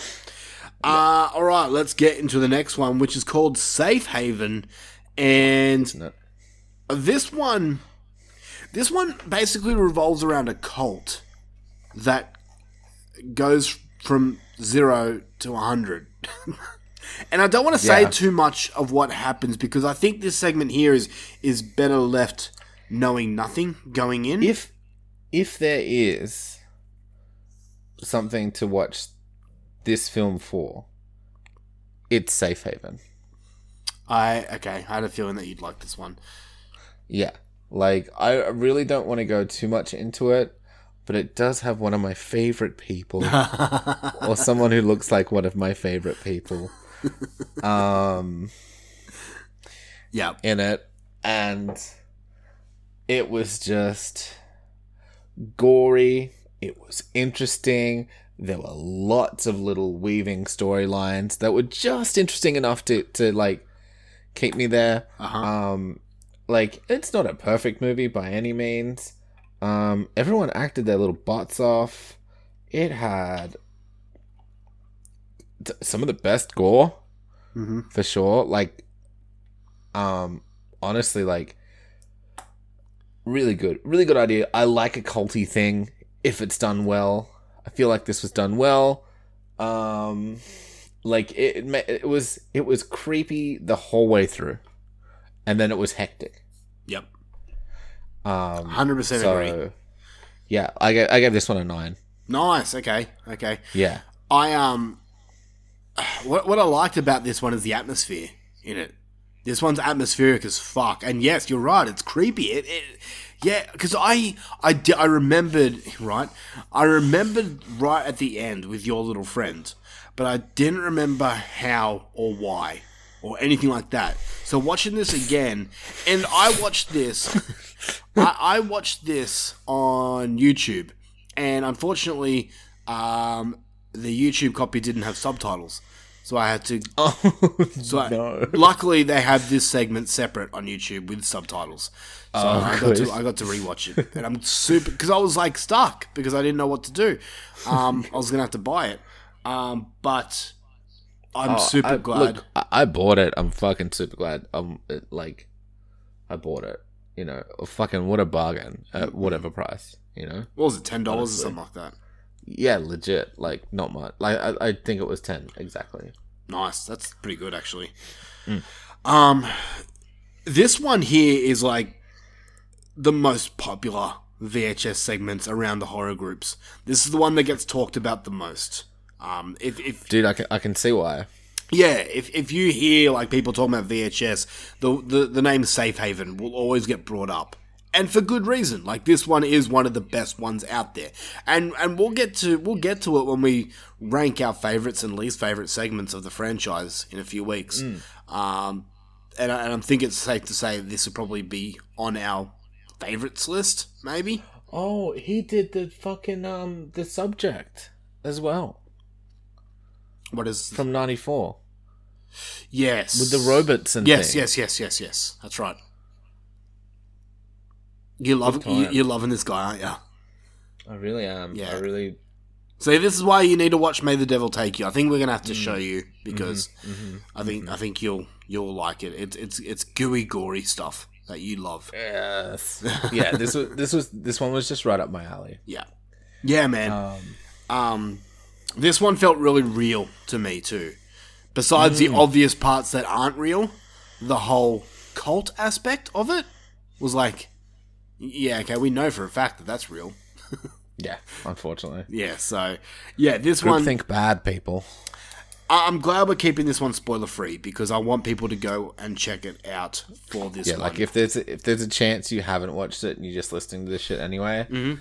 Uh, all right, let's get into the next one, which is called Safe Haven, and Isn't this one, this one basically revolves around a cult that goes from zero to a hundred. <laughs> and I don't want to say Yeah. too much of what happens because I think this segment here is is better left knowing nothing going in. If if there is something to watch this film for, it's Safe Haven. I okay, I had a feeling that you'd like this one. Yeah. Like, I really don't want to go too much into it, but it does have one of my favorite people, <laughs> or someone who looks like one of my favorite people, um, Yeah, in it. And it was just gory. It was interesting. There were lots of little weaving storylines that were just interesting enough to, to like keep me there. uh-huh. Um, like it's not a perfect movie by any means. Um, everyone acted their little butts off. It had t- some of the best gore Mhm. for sure. Like, um, honestly, like really good, really good idea. I like a culty thing if it's done well. I feel like this was done well. Um, like it, it was, it was creepy the whole way through, and then it was hectic. Yep. Um, 100% so, agree. Yeah, I gave, I gave this one a nine. Nice. Okay. Okay. Yeah, I um, what what I liked about this one is the atmosphere in it. This one's atmospheric as fuck, and yes, you're right. It's creepy. It, it yeah, because I I I remembered right. I remembered right at the end with your little friend, but I didn't remember how or why or anything like that. So watching this again, and I watched this. <laughs> I, I watched this on YouTube, and unfortunately, um, the YouTube copy didn't have subtitles, so I had to. <laughs> Oh So I- no! luckily, they have this segment separate on YouTube with subtitles. So Oh, I got to I got to rewatch it, and I'm super because I was like stuck because I didn't know what to do. Um, I was gonna have to buy it, um, but I'm super Oh, I, glad. Look, I, I bought it. I'm fucking super glad. Um, it, like, I bought it. You know, fucking what a bargain at whatever price. You know, what was it, ten dollars or something like that? yeah, legit. Like, not much. Like, I, I think it was ten exactly. Nice. That's pretty good, actually. Mm. Um, this one here is like the most popular VHS segments around the horror groups. This is the one that gets talked about the most. Um, if, if Dude, I can I can see why. yeah, if, if you hear like people talking about VHS, the, the the name Safe Haven will always get brought up, and for good reason. Like this one is one of the best ones out there, and and we'll get to we'll get to it when we rank our favorites and least favorite segments of the franchise in a few weeks. Um, and I, and I think it's safe to say this will probably be on our favorites list, maybe. Oh, he did the fucking um the subject as well What is from '94. Yes. with the robots and Yes, things. yes, yes, yes, yes. That's right. You love you, you're loving this guy, aren't you? I really am. Yeah. I really. See, this is why you need to watch May the Devil Take You. I think we're gonna have Mm. to show you because Mm-hmm. I think I think you'll you'll like it. It's it's it's gooey, gory stuff that you love. Yes. <laughs> yeah. This was. This was. This one was just right up my alley. Yeah, yeah, man. Um, Um, this one felt really real to me too. Besides the Mm. obvious parts that aren't real, the whole cult aspect of it was like, yeah, okay, we know for a fact that that's real. <laughs> yeah. Unfortunately. Yeah, so yeah, this Good one. think bad people. I'm glad we're keeping this one spoiler free because I want people to go and check it out for this Yeah, one. like if there's if there's a chance you haven't watched it and you're just listening to this shit anyway, Mm-hmm.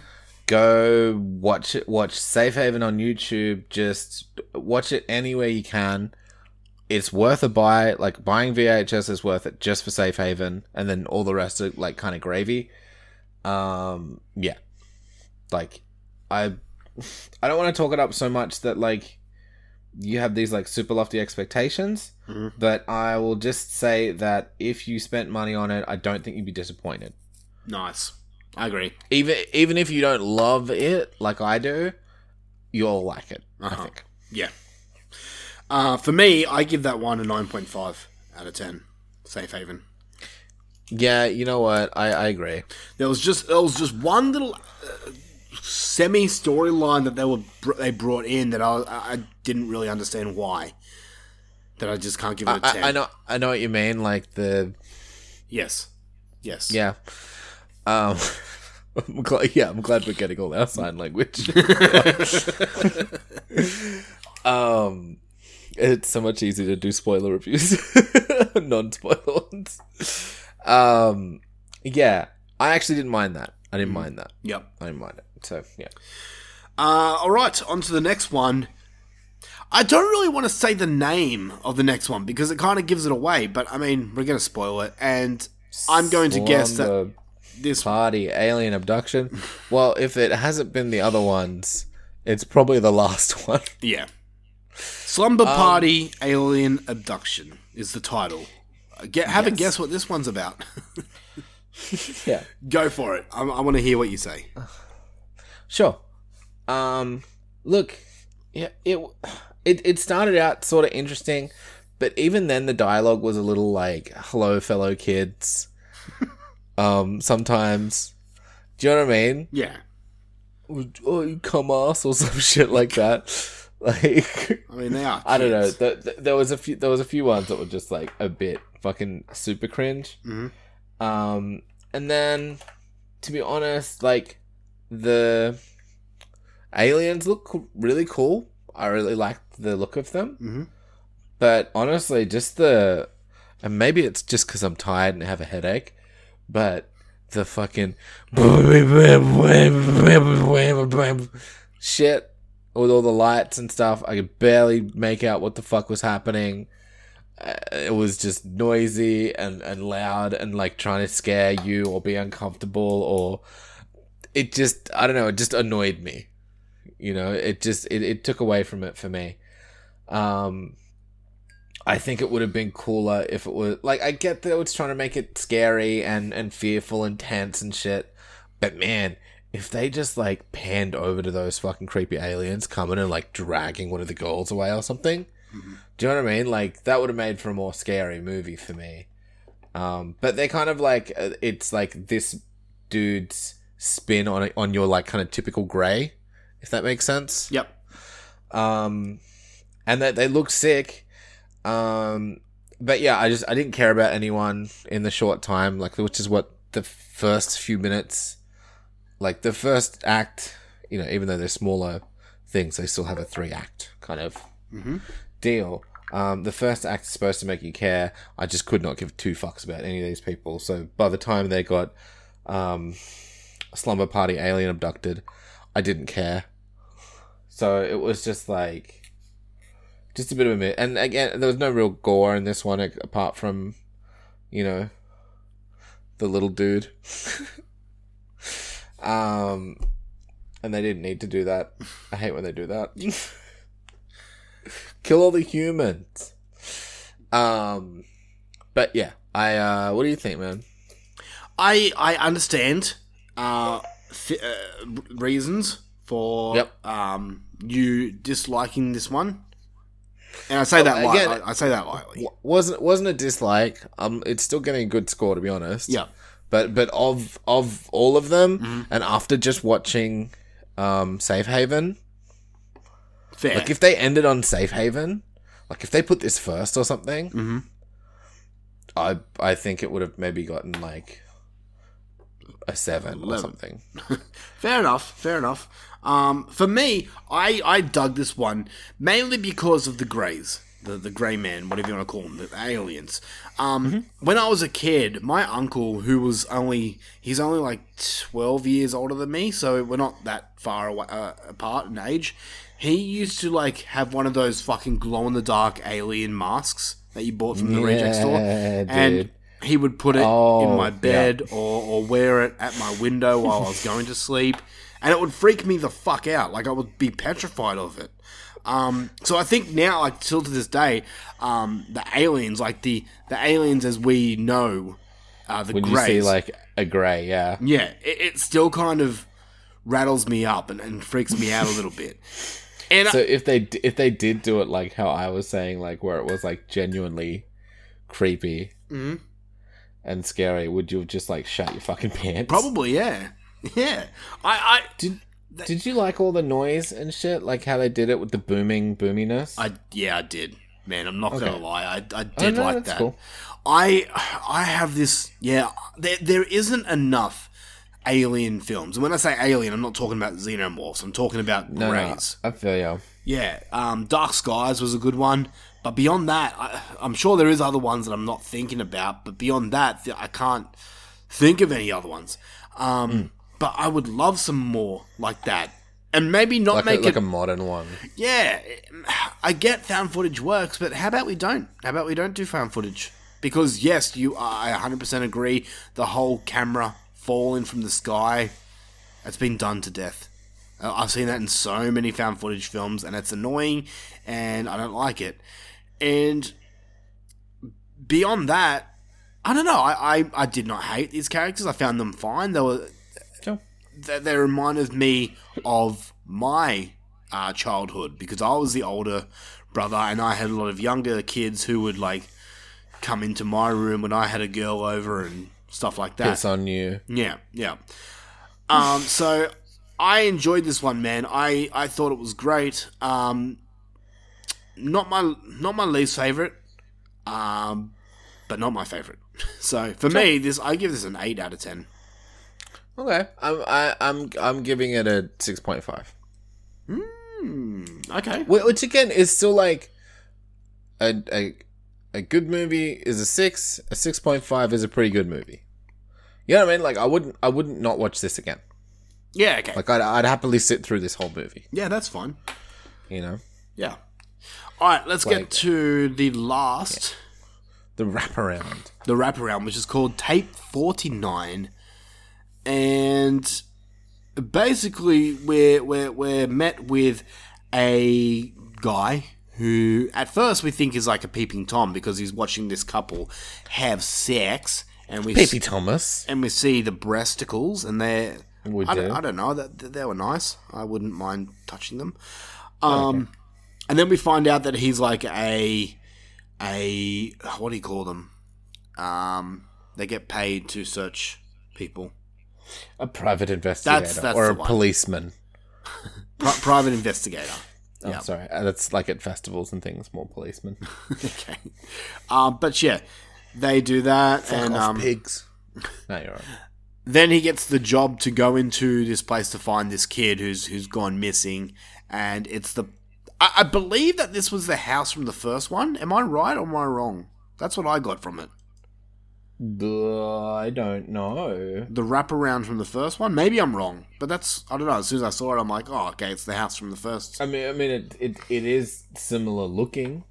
Go watch it. Watch Safe Haven on YouTube. Just watch it anywhere you can. It's worth a buy. Like buying VHS is worth it just for Safe Haven, and then all the rest are like kind of gravy. Um, yeah, like I, <laughs> I don't want to talk it up so much that like you have these like super lofty expectations. But I will just say that if you spent money on it, I don't think you'd be disappointed. nice, I agree. Even even if you don't love it like I do, you'll like it. I Uh-huh. think. Yeah. Uh, for me, I give that one a nine point five out of ten. Safe Haven. Yeah, you know what? I, I agree. There was just there was just one little uh, semi storyline that they were br- they brought in that I I didn't really understand why. That I just can't give it a I, ten. I, I know I know what you mean. Like the Yes. Yes. yeah. Um. <laughs> I'm glad, yeah, I'm glad we're getting all our sign language. <laughs> um, it's so much easier to do spoiler reviews, <laughs> non-spoiler ones. Um, yeah, I actually didn't mind that. I Mm. didn't mind that. Yep. I didn't mind it. So yeah. Uh, all right, on to the next one. I don't really want to say the name of the next one because it kind of gives it away, but I mean, we're going to spoil it, and I'm going to guess that this party alien abduction. Well, if it hasn't been the other ones, it's probably the last <laughs> one. Yeah. Slumber Um, Party Alien Abduction is the title. Get, have a guess what this one's about. <laughs> yeah. Go for it. I, I want to hear what you say. Sure. Um, look, yeah, it it it started out sort of interesting, but even then the dialogue was a little like, "Hello, fellow kids." Um, sometimes, do you know what I mean? Yeah. Oh, you come ass or some <laughs> shit like that. <laughs> Like, I mean, they are. I don't know. kids. Th th there was a few. There was a few ones that were just like a bit fucking super cringe. Mhm. Um, and then, to be honest, like the aliens look really cool. I really liked the look of them. Mhm. But honestly, just the and maybe it's just because I'm tired and have a headache, but the fucking shit with all the lights and stuff, I could barely make out what the fuck was happening. Uh, it was just noisy and, and loud and like trying to scare you or be uncomfortable or it just I don't know, it just annoyed me. You know, it just it, it took away from it for me. Um I think it would have been cooler if it was like I get that it's trying to make it scary and and fearful and tense and shit. But man, if they just like panned over to those fucking creepy aliens coming and like dragging one of the girls away or something, do you know what I mean? Like that would have made for a more scary movie for me. Um, but they're kind of like uh, it's like this dude's spin on on your like kind of typical gray, if that makes sense. Yep. Um, and that they look sick. Um, but yeah, I just I didn't care about anyone in the short time, like which is what the first few minutes, like the first act, you know, even though they're smaller things, they still have a three act kind of deal. Um, the first act is supposed to make you care. I just could not give two fucks about any of these people. So by the time they got um, slumber party alien abducted, I didn't care. So it was just like just a bit of a myth. And again, there was no real gore in this one apart from, you know, the little dude. <laughs> um, and they didn't need to do that. I hate when they do that. <laughs> Kill all the humans. Um, but yeah, I. uh What do you think, man? I I understand uh, th- uh reasons for Yep. um you disliking this one, and I say that Oh, again- lightly. I say that lightly. Wasn't wasn't a dislike. Um, it's still getting a good score to be honest. Yeah. But but of of all of them, Mm-hmm. and after just watching, um, Safe Haven, Fair. like if they ended on Safe Haven, like if they put this first or something, Mhm. I I think it would have maybe gotten like a seven or something. <laughs> Fair enough. Fair enough. Um, for me, I, I dug this one mainly because of the Greys, the the Grey Man, whatever you want to call them, the aliens. Um, when I was a kid, my uncle, who was only he's only like twelve years older than me, so we're not that far away, uh, apart in age. He used to like have one of those fucking glow in the dark alien masks that you bought from the reject store, Yeah, and he would put it in Oh, my yeah. bed or, or wear it at my window while I was going to sleep, and it would freak me the fuck out. Like I would be petrified of it. Um, so I think now, like still to this day, um, the aliens, like the the aliens as we know, uh, the When you see like a grey, yeah. yeah, it, it still kind of rattles me up and, and freaks me out a little bit. <laughs> And So I, if they if they did do it like how I was saying, like where it was like genuinely creepy Mm-hmm. and scary, would you have just like shut your fucking pants? probably, yeah, <laughs> yeah. I, I Did Did you like all the noise and shit? Like how they did it with the booming boominess? I yeah, I did. Man, I'm not Okay. gonna lie. I, I Oh, did no, like that. cool. I I have this yeah. There there isn't enough alien films, and when I say alien, I'm not talking about xenomorphs. I'm talking about no, no. I feel you. Yeah, um, Dark Skies was a good one, but beyond that, I, I'm sure there is other ones that I'm not thinking about. But beyond that, I can't think of any other ones. Um, Hmm. But I would love some more like that, and maybe not Like a, make like it a modern one. yeah, I get found footage works, but how about we don't? How about we don't do found footage? Because yes, you, I 100% agree. The whole camera falling from the sky, it's been done to death. Uh, I've seen that in so many found footage films, and it's annoying, and I don't like it. And beyond that, I don't know. I, I, I did not hate these characters. I found them fine. They were. They, they reminded me of my uh, childhood because I was the older brother and I had a lot of younger kids who would like come into my room when I had a girl over and stuff like that. Piss on you. Yeah, yeah. Um, so I enjoyed this one, man. I, I thought it was great. Um, not my not my least favorite, um, but not my favorite. <laughs> So for me, this I give this an eight out of ten. Okay, I'm I, I'm I'm giving it a six point five. Hmm, okay. Which again is still like a a a good movie is a six. A six point five is a pretty good movie. You know what I mean? Like I wouldn't I wouldn't not watch this again. Yeah. Okay. Like I'd, I'd happily sit through this whole movie. yeah, that's fine. You know Yeah. All right, let's Like- get to the last, the wraparound. the wraparound, which is called Tape 49. And basically, we're, we're, we're met with a guy who, at first, we think is like a peeping Tom because he's watching this couple have sex. And we Peepy Thomas. and we see the breasticles, and they're We I, do. don't, I don't know that they were nice. I wouldn't mind touching them. Um, and then we find out that he's like a a what do you call them? Um, they get paid to search people. A private investigator that's or a one. policeman. <laughs> Pri- private investigator. Oh, Yeah. sorry. Uh, That's like at festivals and things. More policemen. <laughs> okay. Um, but yeah, they do that, and um, pigs. No, you're right. then he gets the job to go into this place to find this kid who's who's gone missing, and it's the. I, I believe that this was the house from the first one. Am I right or am I wrong? That's what I got from it. I don't know. The wraparound from the first one. Maybe I'm wrong, but that's I don't know. As soon as I saw it, I'm like, oh, okay, it's the house from the first. I mean, I mean, it it, it is similar looking.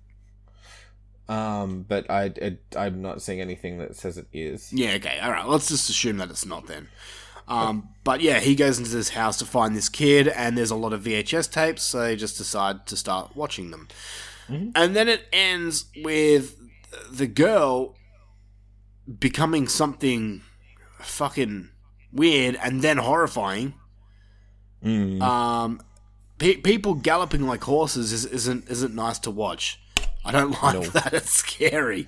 Um, but I, it, I'm not seeing anything that says it is. Yeah, okay, all right. Let's just assume that it's not then. Um, but yeah, he goes into this house to find this kid, and there's a lot of VHS tapes, so they just decide to start watching them. And then it ends with the girl becoming something fucking weird and then horrifying. Mm. Um, pe- people galloping like horses is, isn't isn't nice to watch. I don't <laughs> like No. that. It's scary.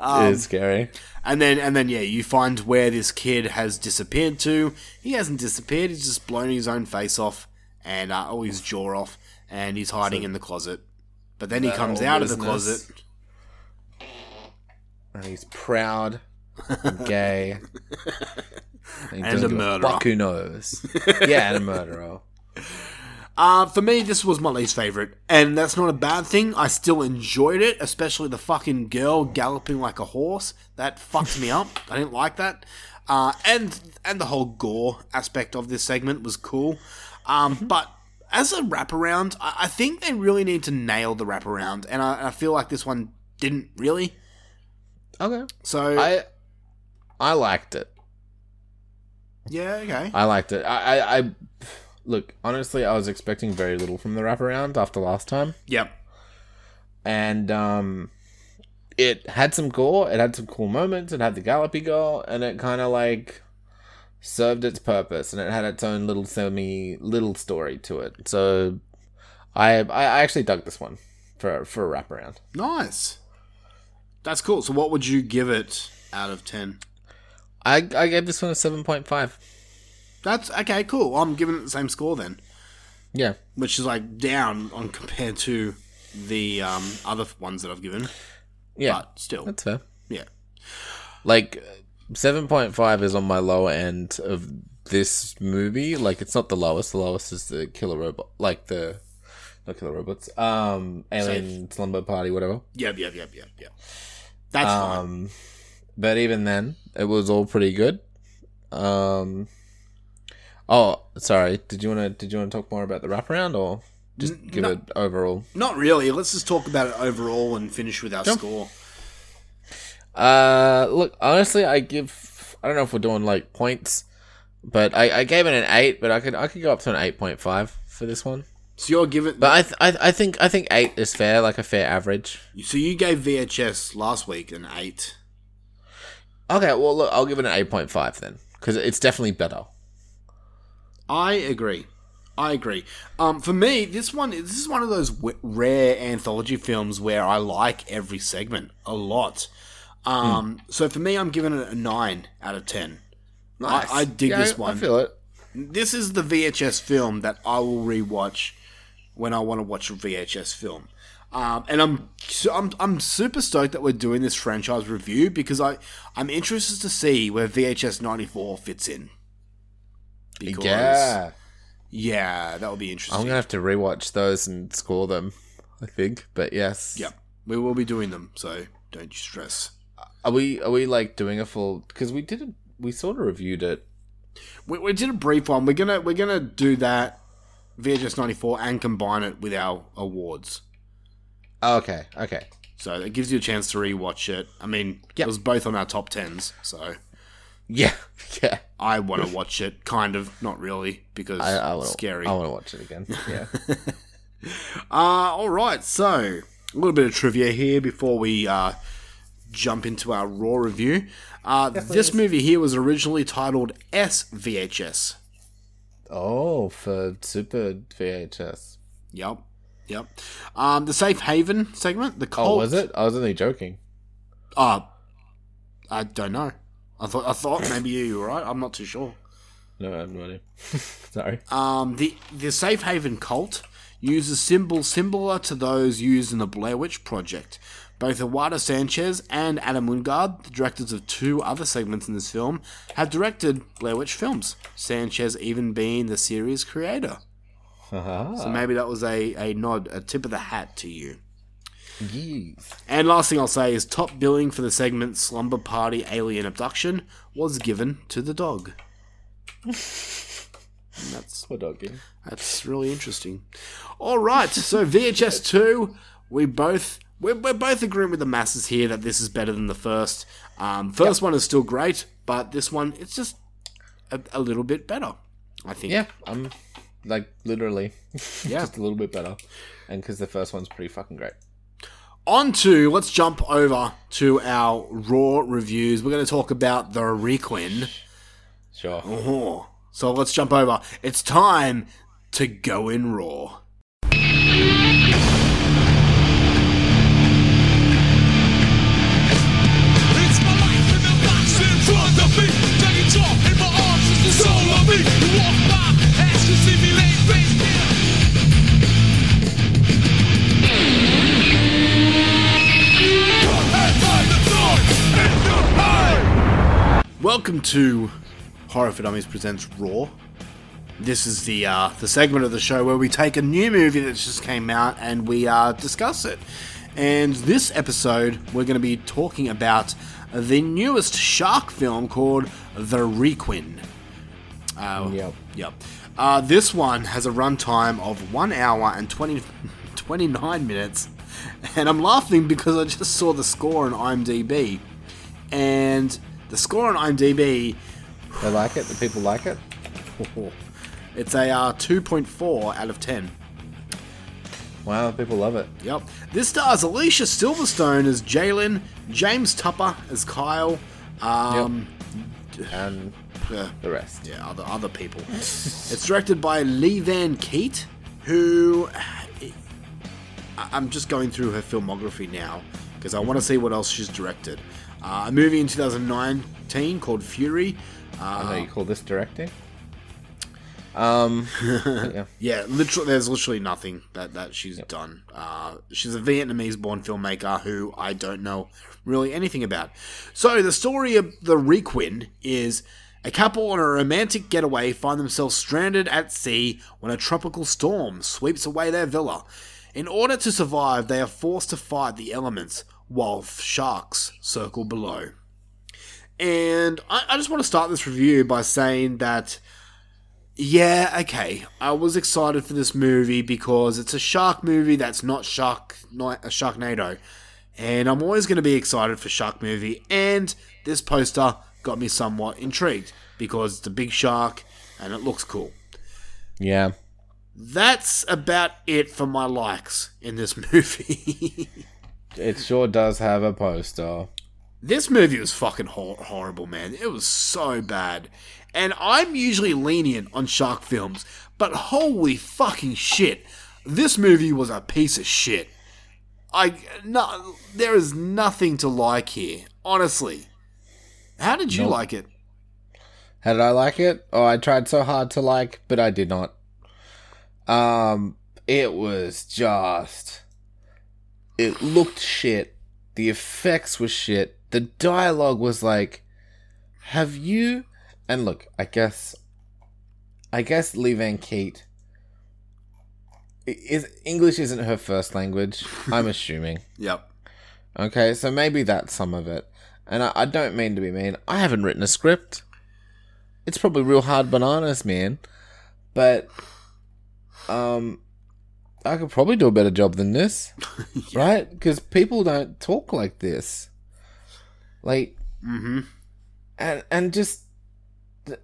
it is scary. And then and then yeah, you find where this kid has disappeared to. He hasn't disappeared. He's just blown his own face off and uh, oh, his jaw off, and he's hiding in the closet. But then he comes out of the closet. And he's proud, and gay, <laughs> and, And a murderer. Fuck who knows? yeah, and a murderer. <laughs> Uh, for me, this was my least favorite, and that's not a bad thing. I still enjoyed it, especially the fucking girl galloping like a horse. That fucked me up. I didn't like that. Uh, and and the whole gore aspect of this segment was cool. Um, but as a wraparound, I, I think they really need to nail the wraparound, and I, I feel like this one didn't really. Okay, So I I liked it. yeah, okay, I liked it. I, I, I look honestly, I was expecting very little from the wraparound after last time, yep, and um, it had some gore. It had some cool moments. It had the gallopy girl, and it kind of like served its purpose, and it had its own little semi little story to it. So, I I I actually dug this one for for a wraparound. nice. That's cool. So, what would you give it out of ten? I I gave this one a seven point five. That's okay. Cool. I'm giving it the same score then. Yeah, which is like down on compared to the um, other ones that I've given. yeah, But still, that's fair. yeah. like 7.5 is on my lower end of this movie like it's not the lowest the lowest is the killer robot like the not killer robots um alien slumber party whatever Yep, yep, yep, yep, yep. That's fine. um but even then it was all pretty good um oh sorry did you want to did you want to talk more about the wraparound or just N- give no. it overall Not really. Let's just talk about it overall and finish with our Sure. score. Uh, look, honestly, I give. I don't know if we're doing like points, but I, I gave it an eight. But I could I could go up to an eight point five for this one. So you're giving. But I, th- I I think I think eight is fair, like a fair average. so you gave VHS last week an eight. Okay, well look, I'll give it an eight point five then, because it's definitely better. I agree. I agree. Um, for me, this one this is one of those w- rare anthology films where I like every segment a lot. Um, so for me, I'm giving it a nine out of ten. I, I dig Yeah, this one. I feel it. this is the VHS film that I will rewatch when I want to watch a VHS film. Um, and I'm, I'm I'm super stoked that we're doing this franchise review because I I'm interested to see where VHS 94 fits in. Because Yeah, yeah, that would be interesting. I'm gonna have to rewatch those and score them. I think, but yes. Yep, we will be doing them, so don't you stress. Are we are we like doing a full? Because we did. We sort of reviewed it. We, we did a brief one. We're gonna we're gonna do that VHS 94 and combine it with our awards. Oh, okay. Okay. So it gives you a chance to rewatch it. I mean, Yep. it was both on our top tens, so Yeah. <laughs> Yeah. I want to watch it. Kind of, not really, because I, I want scary. I want to watch it again. Yeah. <laughs> Uh, all right, so a little bit of trivia here before we uh, jump into our raw review. Uh, this movie here was originally titled SVHS. Oh, for Super VHS. Yep, yep. Um, the Safe Haven segment. The cult. Oh, was it? I was only joking. Uh, I don't know. I thought I thought maybe you were right. I'm not too sure. No, I have no idea. <laughs> Sorry. Um, the the Safe Haven cult uses symbols similar to those used in the Blair Witch Project. Both Eduardo Sanchez and Adam Wingard, the directors of two other segments in this film, have directed Blair Witch films. Sanchez even being the series creator. <laughs> So maybe that was a, a nod, a tip of the hat to you. Yes. And last thing I'll say is top billing for the segment Slumber Party Alien Abduction was given to the dog. And that's Poor doggy. that's really interesting. All right, so VHS two, we both we're, we're both agreeing with the masses here that this is better than the first. Um, first one is still great, but this one it's just a, a little bit better. I think. Yeah, I'm like literally <laughs> Yeah. just a little bit better, and because the first one's pretty fucking great. On to, let's jump over to our Raw reviews. We're going to talk about the Requin. Sure. Oh, so let's jump over. It's time to go in Raw. Welcome to Horror for Dummies presents Raw. This is the uh, the segment of the show where we take a new movie that just came out and we uh, discuss it. And this episode, we're going to be talking about the newest shark film called The Requin. Uh, Yep. Yep. Uh, this one has a runtime of 1 hour and 20, <laughs> 29 minutes. And I'm laughing because I just saw the score on IMDb. And the score on IMDb, They like it. The people like it. <laughs> it's a uh, 2.4 out of 10. Wow, people love it. Yep. This stars Alicia Silverstone as Jalen, James Tupper as Kyle, um, And uh, the rest. yeah, other other people. it's directed by Le-Van Kiet, who I'm just going through her filmography now because I want to see what else she's directed. Uh, a movie in 2019 called Furie. I know Uh, you call this directing. Um, <laughs> yeah. yeah, literally, there's literally nothing that, that she's done. Uh, she's a Vietnamese-born filmmaker who I don't know really anything about. So the story of the Requin is a couple on a romantic getaway find themselves stranded at sea when a tropical storm sweeps away their villa. In order to survive, they are forced to fight the elements while sharks circle below. And I, I just want to start this review by saying that yeah, okay. I was excited for this movie because it's a shark movie that's not shark not a Sharknado, and I'm always going to be excited for shark movie. And this poster got me somewhat intrigued because it's a big shark and it looks cool. Yeah. That's about it for my likes in this <laughs> movie. It sure does have a poster. This movie was fucking hor- horrible, man. It was so bad. And I'm usually lenient on shark films, but holy fucking shit. This movie was a piece of shit. I no, there is nothing to like here, honestly. How did you Nope. like it? How did I like it? Oh, I tried so hard to like, but I did not. Um, it was just. It looked shit. The effects were shit. The dialogue was like, "Have you?" And look, I guess, I guess Le-Van Kiet is English isn't her first language. I'm <laughs> assuming. Yep. Okay, so maybe that's some of it. And I, I don't mean to be mean. I haven't written a script. It's probably real hard bananas, man. But um I could probably do a better job than this. <laughs> Right? Because people don't talk like this. Like Mm-hmm. and and just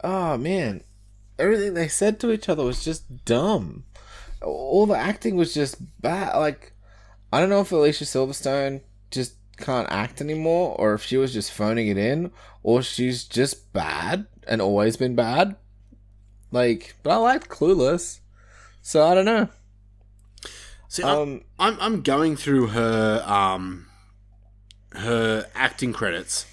oh man. Everything they said to each other was just dumb. All the acting was just bad. Like I don't know if Alicia Silverstone just can't act anymore, or if she was just phoning it in, or she's just bad and always been bad. Like, but I liked Clueless, so I don't know. See, I'm- Um, I'm I'm going through her um her acting credits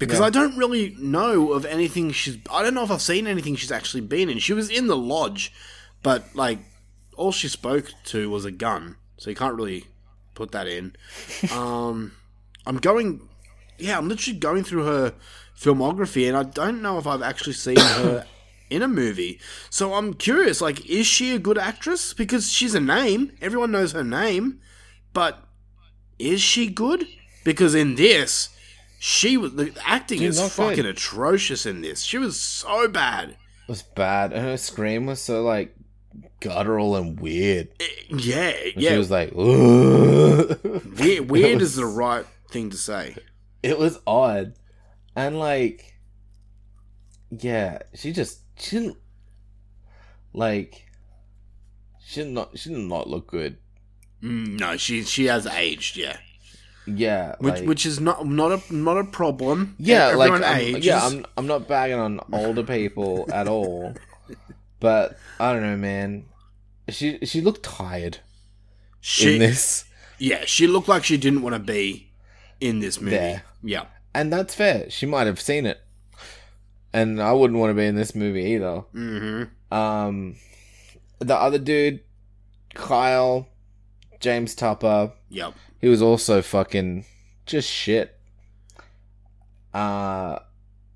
because Yeah. I don't really know of anything she's. I don't know if I've seen anything she's actually been in. She was in the lodge, but like all she spoke to was a gun, so you can't really put that in. <laughs> um, I'm going. Yeah, I'm literally going through her filmography, and I don't know if I've actually seen her <coughs> in a movie. So I'm curious, like, is she a good actress? Because she's a name, everyone knows her name, but is she good? Because in this, she was the acting Dude, is fucking good. atrocious in this. She was so bad. It was bad, and her scream was so like guttural and weird. Yeah, And yeah. She was like, <laughs> weird, weird It is the right thing to say. It was odd, and like, yeah, she just she didn't like. She did not. She did not look good. Mm, no, she she has aged. Yeah, Yeah, which like- which is not not a not a problem. Yeah, like Everyone I'm, yeah, I'm I'm not bagging on older people at all, <laughs> but I don't know, man. She she looked tired she, in this, Yeah, she looked like she didn't want to be in this movie. There. Yeah. and that's fair. She might have seen it, and I wouldn't want to be in this movie either. Mm-hmm. Um, the other dude, Kyle, James Tupper, Yep. He was also fucking just shit. Uh,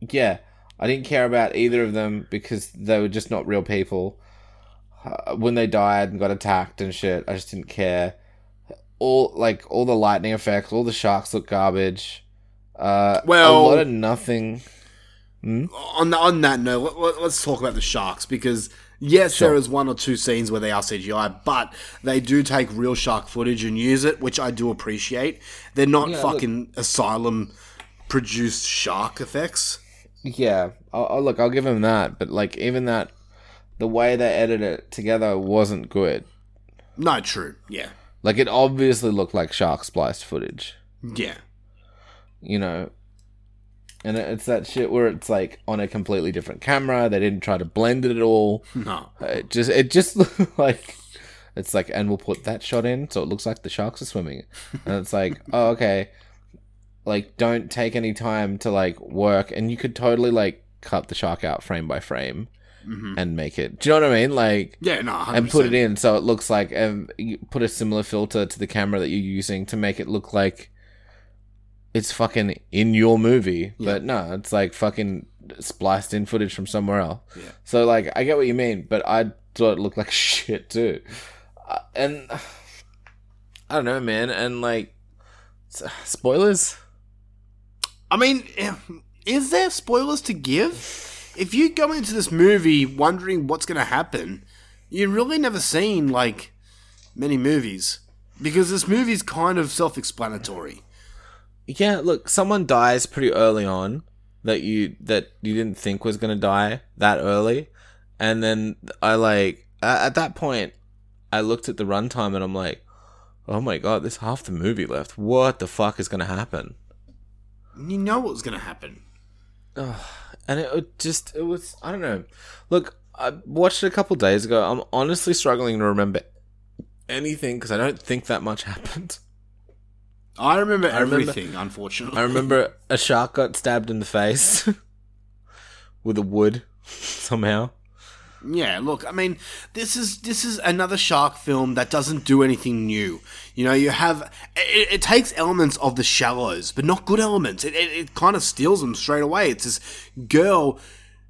yeah, I didn't care about either of them because they were just not real people. Uh, when they died and got attacked and shit, I just didn't care. All like all the lightning effects, all the sharks look garbage. Uh, Well- a lot of nothing. On the, on that note, let, us talk about the sharks because yes, Sure. there is one or two scenes where they are CGI, but they do take real shark footage and use it, which I do appreciate. They're not Yeah, look- fucking asylum produced shark effects. Yeah, I'll, I'll look. I'll give him that, but like even that, the way they edited it together wasn't good. No, true. Yeah. Like it obviously looked like shark spliced footage. Yeah. you know. And it's that shit where it's like on a completely different camera. They didn't try to blend it at all. No. It just it just <laughs> looked like it's like, and we'll put that shot in so it looks like the sharks are swimming. And it's like, <laughs> oh okay, like don't take any time to like work, and you could totally like cut the shark out frame by frame and make it. Do you know what I mean? Like Yeah, no, 100%. and put it in so it looks like um, you put a similar filter to the camera that you're using to make it look like it's fucking in your movie but no it's like fucking spliced in footage from somewhere else Yeah. so like i get what you mean but i thought it looked like <laughs> shit too uh, and <sighs> i don't know man and like spoilers I mean, <clears throat> is there spoilers to give? If you go into this movie wondering what's going to happen, you've really never seen, like, many movies. Because this movie's kind of self explanatory. Yeah look someone dies pretty early on that you that you didn't think was gonna die that early. And then i like at that point i looked at the runtime and i'm like oh my god there's half the movie left. What the fuck is gonna happen? You know what was going to happen. and it, it just it was i don't know. Look i watched it a couple days ago. I'm honestly struggling to remember anything because i don't think that much <laughs> happened I remember I remember- everything, unfortunately. I remember a shark got stabbed in the face <laughs> with a wood <laughs> somehow. Yeah, look, I mean, this is this is another shark film that doesn't do anything new. You know, you have it, it takes elements of the shallows, but not good elements. It, it, it kind of steals them straight away. It's this girl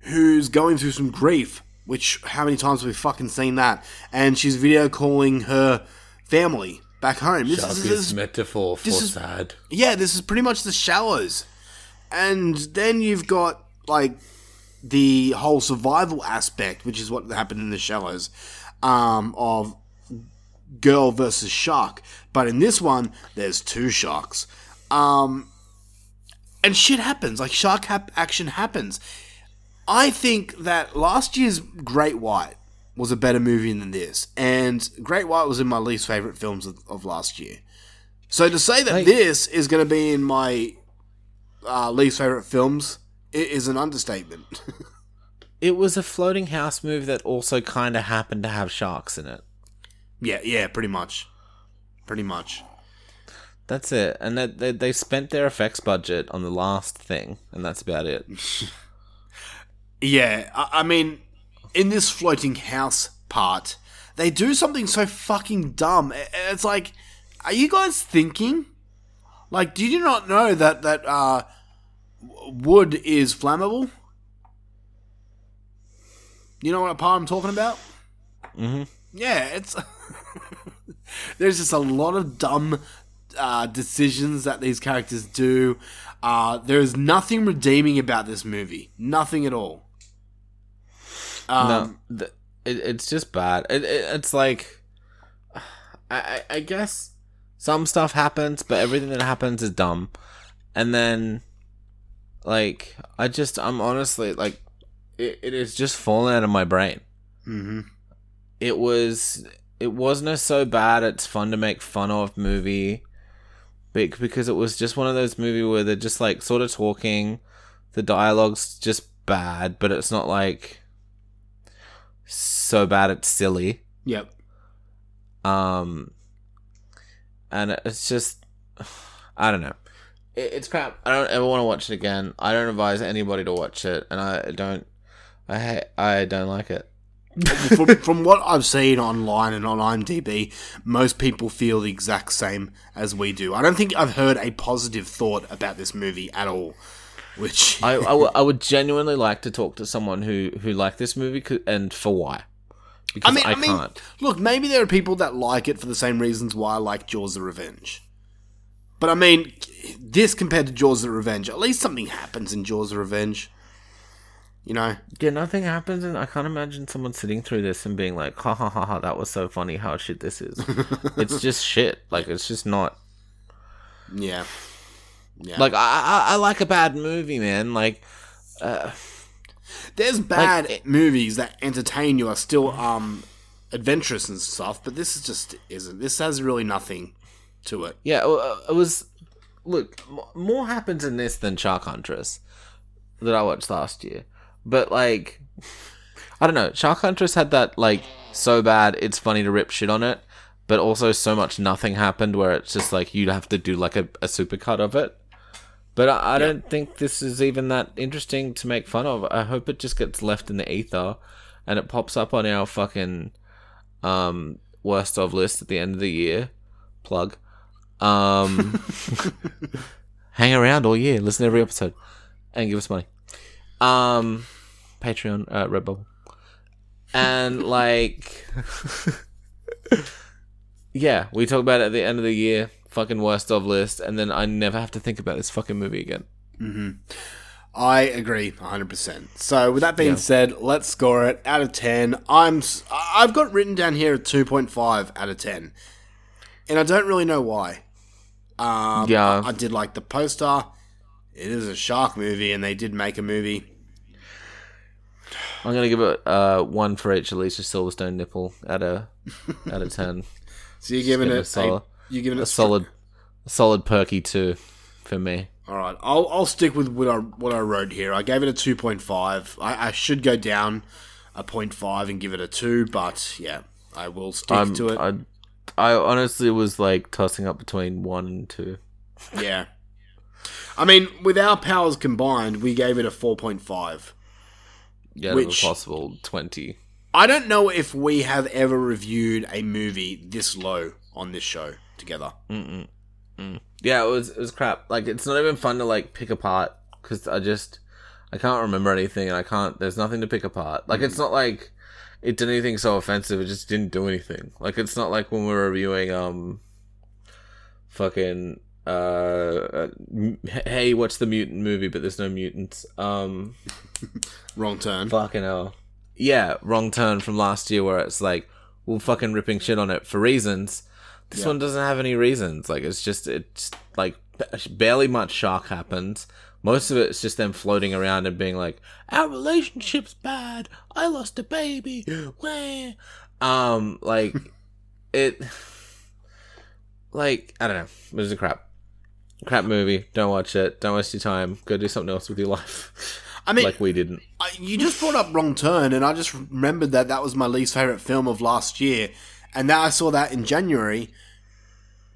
who's going through some grief, which how many times have we fucking seen that? And she's video calling her family back home. This is, this is- metaphor for this is- sad. yeah, this is pretty much the shallows. And then you've got like the whole survival aspect, which is what happened in the shallows, um, of girl versus shark. But in this one, there's two sharks. Um, and shit happens. Like shark hap- action happens. I think that last year's Great White was a better movie than this, and Great White was in my least favorite films of, of last year. So to say that Like- this is going to be in my uh, least favorite films i- is an understatement. <laughs> It was a floating house movie that also kind of happened to have sharks in it. yeah, yeah, pretty much, pretty much. That's it. And that they, they spent their effects budget on the last thing, and that's about it. <laughs> Yeah, I, I mean, in this floating house part, they do something so fucking dumb. It's like, are you guys thinking? Like, did you not know that that uh, wood is flammable? You know what part I'm talking about? Mm-hmm. Yeah, it's <laughs> there's just a lot of dumb uh, decisions that these characters do. Uh, there is nothing redeeming about this movie. Nothing at all. Um, no, th- it, it's just bad. It, it, it's like, I, I, guess some stuff happens, but everything that happens is dumb. And then, like, I just, I'm honestly like, it, it is just falling out of my brain. mhm. It was, it wasn't a so bad it's fun to make fun of movie bec- because it was just one of those movies where they're just like sort of talking the dialogue's just bad but it's not like so bad it's silly Yep. um and it's just i don't know it, it's crap i don't ever want to watch it again i don't advise anybody to watch it and i don't i ha- i don't like it from, from what I've seen online and on IMDb, most people feel the exact same as we do. I don't think I've heard a positive thought about this movie at all. Which <laughs> I, I, w- I would genuinely like to talk to someone who who liked this movie co- and for why. Because I mean, I, I, mean, can't. look, maybe there are people that like it for the same reasons why I like Jaws of Revenge. But I mean, this compared to Jaws of Revenge, at least something happens in Jaws of Revenge. You know, yeah nothing happens and i can't imagine someone sitting through this and being like ha ha ha ha that was so funny how shit this is. <laughs> It's just shit. Like it's just not yeah, yeah. like I, I i like a bad movie man like uh There's bad Like- movies that entertain you are still um adventurous and stuff, but this is just isn't. This has really nothing to it. Yeah, uh, it was. Look, more happens in this than Shark Huntress that I watched last year. But like, I don't know. Shark Huntress had that like so bad it's funny to rip shit on it, but also so much nothing happened where it's just like you'd have to do like a, a supercut of it. But I, I don't think this is even that interesting to make fun of. I hope it just gets left in the ether, and it pops up on our fucking um worst of list at the end of the year. Plug. Um, <laughs> hang around all year, listen to every episode, and give us money. Um, Patreon, uh, Redbubble, and like, <laughs> yeah, we talk about it at the end of the year. Fucking worst of list, and then I never have to think about this fucking movie again. I agree 100%. So, with that being Yeah. said, let's score it out of 10. I'm I've got written down here a 2.5 out of 10. And I don't really know why. Um, Yeah. I, did like the poster. It is a shark movie and they did make a movie. I'm gonna give it uh one for each Alicia Silverstone nipple out of out of ten. <laughs> So you're giving it a a, you're giving it a solid, a solid perky two for me. All right, I'll I'll stick with what I what I wrote here. I gave it a two point five. I, I should go down a 0.5 and give it a two, but yeah, I will stick to it. I, I honestly was like tossing up between one and two. yeah, I mean, with our powers combined, we gave it a four point five. Yeah, Which- possible twenty. I don't know if we have ever reviewed a movie this low on this show together. Yeah, it was it was crap. Like it's not even fun to like pick apart because I just I can't remember anything and I can't. There's nothing to pick apart. Like it's not like it did anything so offensive. It just didn't do anything. Like it's not like when we were reviewing um fucking uh, uh hey what's the mutant movie but there's no mutants um <laughs> Wrong turn. fucking hell yeah wrong turn from last year where it's like we're fucking ripping shit on it for reasons this Yeah. one doesn't have any reasons. Like it's just it's like barely much shark happens. Most of it's just them floating around and being like our relationship's bad. I lost a baby. Wah." um like <laughs> it like i don't know. It was a crap crap movie. Don't watch it. Don't waste your time. Go do something else with your life. I mean, like we didn't. I, you just brought up Wrong Turn, and I just remembered that that was my least favorite film of last year, and now I saw that in January.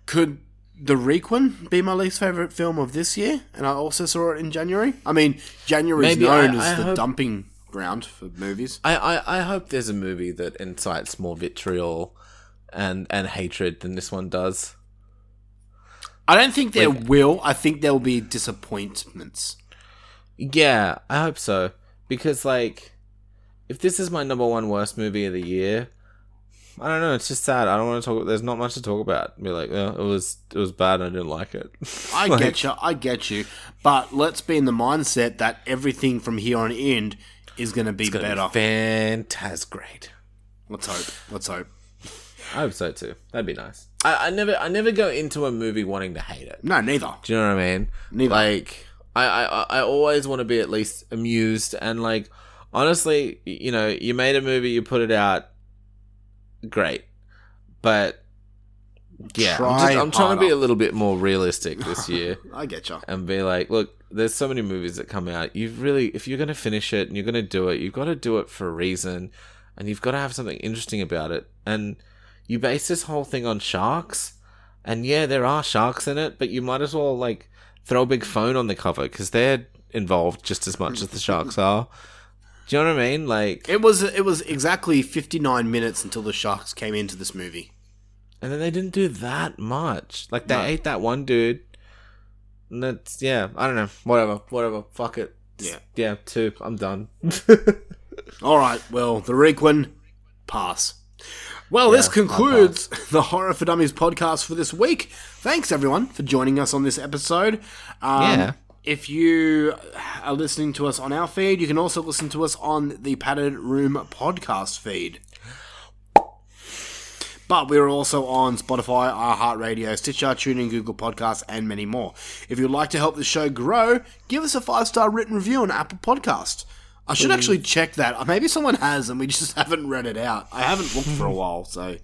Could The Requin be my least favorite film of this year? And I also saw it in January. I mean, January is known I- as I the hope- dumping ground for movies. I, I, I hope there's a movie that incites more vitriol and and hatred than this one does. I don't think there will. I think there will be disappointments. Yeah, I hope so. Because like if this is my number one worst movie of the year, I don't know, it's just sad. I don't want to talk there's not much to talk about. Be like, oh, it was it was bad and I didn't like it. <laughs> I Like, get you. I get you. But let's be in the mindset that everything from here on in is going to be better. be fantastic. let's hope. Let's hope. I hope so too. That'd be nice. I, I never I never go into a movie wanting to hate it. No, neither. Do you know what I mean? Neither. Like, I, I, I always want to be at least amused and like, honestly, you know, you made a movie, you put it out, great. but yeah, I'm, just, I'm trying to be a little bit more realistic this <laughs> year I get you. and be like, look, there's so many movies that come out. You've really, if you're going to finish it and you're going to do it, you've got to do it for a reason, and you've got to have something interesting about it. And you base this whole thing on sharks, and yeah, there are sharks in it, but you might as well like throw a big phone on the cover because they're involved just as much as the sharks <laughs> are. Do you know what I mean? Like, It was it was exactly 59 minutes until the sharks came into this movie. and then they didn't do that much. Like they No. ate that one dude. And that's yeah, I don't know. Whatever, whatever. Fuck it. Yeah. yeah. Two. I'm done. <laughs> All right, well, the Requin, pass. Well, this concludes <laughs> the Horror for Dummies podcast for this week. Thanks, everyone, for joining us on this episode. Um, Yeah. If you are listening to us on our feed, you can also listen to us on the Padded Room podcast feed. But we're also on Spotify, iHeartRadio, Stitcher, TuneIn, Google Podcasts, and many more. If you'd like to help the show grow, give us a five star written review on Apple Podcast. I should actually check that. Maybe someone has, and we just <laughs> haven't read it out. I haven't looked for a <laughs> while, so.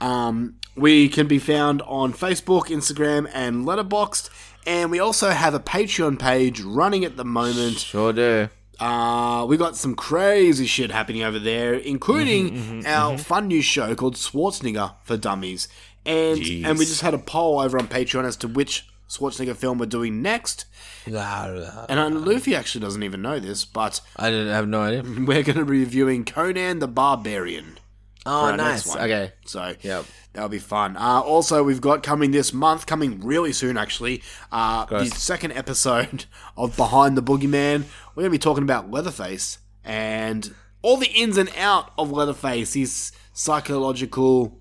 Um, we can be found on Facebook, Instagram, and Letterboxd, and we also have a Patreon page running at the moment. Sure do. Uh, we got some crazy shit happening over there, including <laughs> our fun new show called Schwarzenegger for Dummies. And Jeez. and we just had a poll over on Patreon as to which Schwarzenegger film we're doing next. And uh, Luffy actually doesn't even know this, but I didn't have no idea. <laughs> we're going to be reviewing Conan the Barbarian. Oh, nice. one. Okay. So Yep. that'll be fun. Uh, also, we've got coming this month, coming really soon actually, uh, the second episode <laughs> of Behind the Boogeyman. We're going to be talking about Leatherface and all the ins and out of Leatherface, his psychological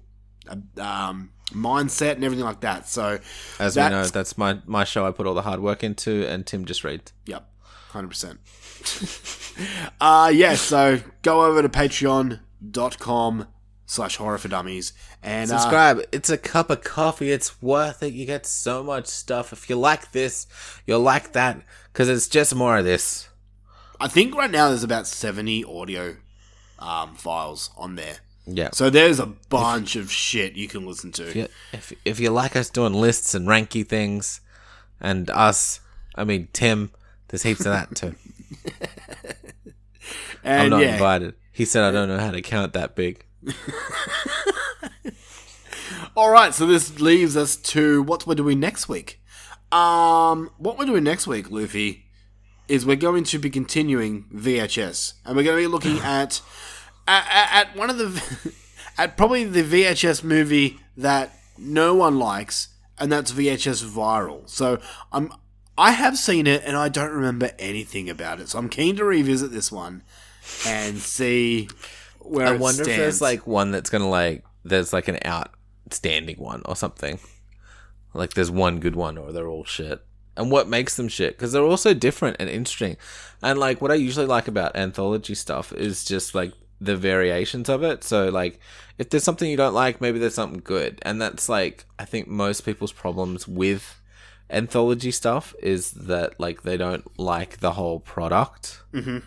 uh, um, mindset and everything like that. So, As we know, that's- my my show. I put all the hard work into, and Tim just read. Yep, hundred percent. <laughs> Uh yeah, so go over to patreon.com slash horror for dummies and uh, Subscribe. it's a cup of coffee. It's worth it. You get so much stuff. If you like this, you'll like that because it's just more of this. I think right now there's about seventy audio um, files on there. Yeah. So there's a bunch of shit you can listen to. if you, if, if you like us doing lists and ranky things, and us, I mean Tim, there's heaps of that too. <laughs> I'm not yeah, invited. He said I don't know how to count that big. <laughs> All right, so this leaves us to what we're doing next week. Um, what we're doing next week, Luffy, is we're going to be continuing VHS, and we're going to be looking <sighs> at at, at one of the <laughs> at probably the VHS movie that no one likes, and that's VHS Viral. So I'm I have seen it, and I don't remember anything about it. So I'm keen to revisit this one and see where I wonder if there's like one that's gonna like there's like an outstanding one or something. Like there's one good one or they're all shit. And what makes them shit? Because they're all so different and interesting. And like what I usually like about anthology stuff is just like the variations of it. So like if there's something you don't like, maybe there's something good. And that's like I think most people's problems with anthology stuff is that like they don't like the whole product. Mhm.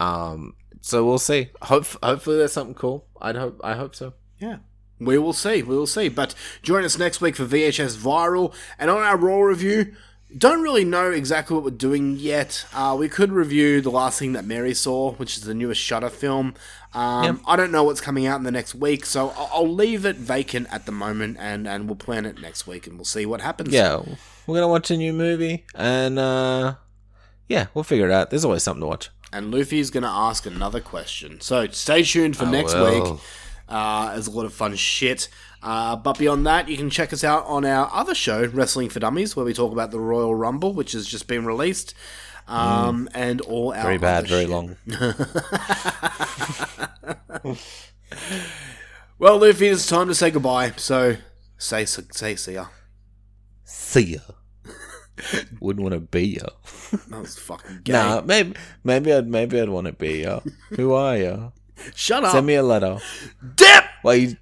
Um so we'll see. Hope hopefully there's something cool. I'd hope I hope so. Yeah. We will see. We will see. But join us next week for VHS Viral. And on our Raw review, don't really know exactly what we're doing yet. Uh, we could review The Last Thing That Mary Saw, which is the newest Shudder film. Um, Yep. I don't know what's coming out in the next week, so I'll, I'll leave it vacant at the moment and, and we'll plan it next week and we'll see what happens. Yeah, we're gonna watch a new movie and uh yeah, we'll figure it out. There's always something to watch. And Luffy is going to ask another question. So stay tuned for I next week. Uh, there's a lot of fun shit. Uh, but beyond that, you can check us out on our other show, Wrestling for Dummies, where we talk about the Royal Rumble, which has just been released, um, and all our Mm. Very bad, very shit. long. <laughs> <laughs> Well, Luffy, it's time to say goodbye. So say say see ya. See ya. <laughs> Wouldn't want to be you. That was fucking <laughs> gay. Nah, maybe maybe I'd maybe I'd want to be you. <laughs> Who are you? Shut up. Send me a letter. Dip. Why you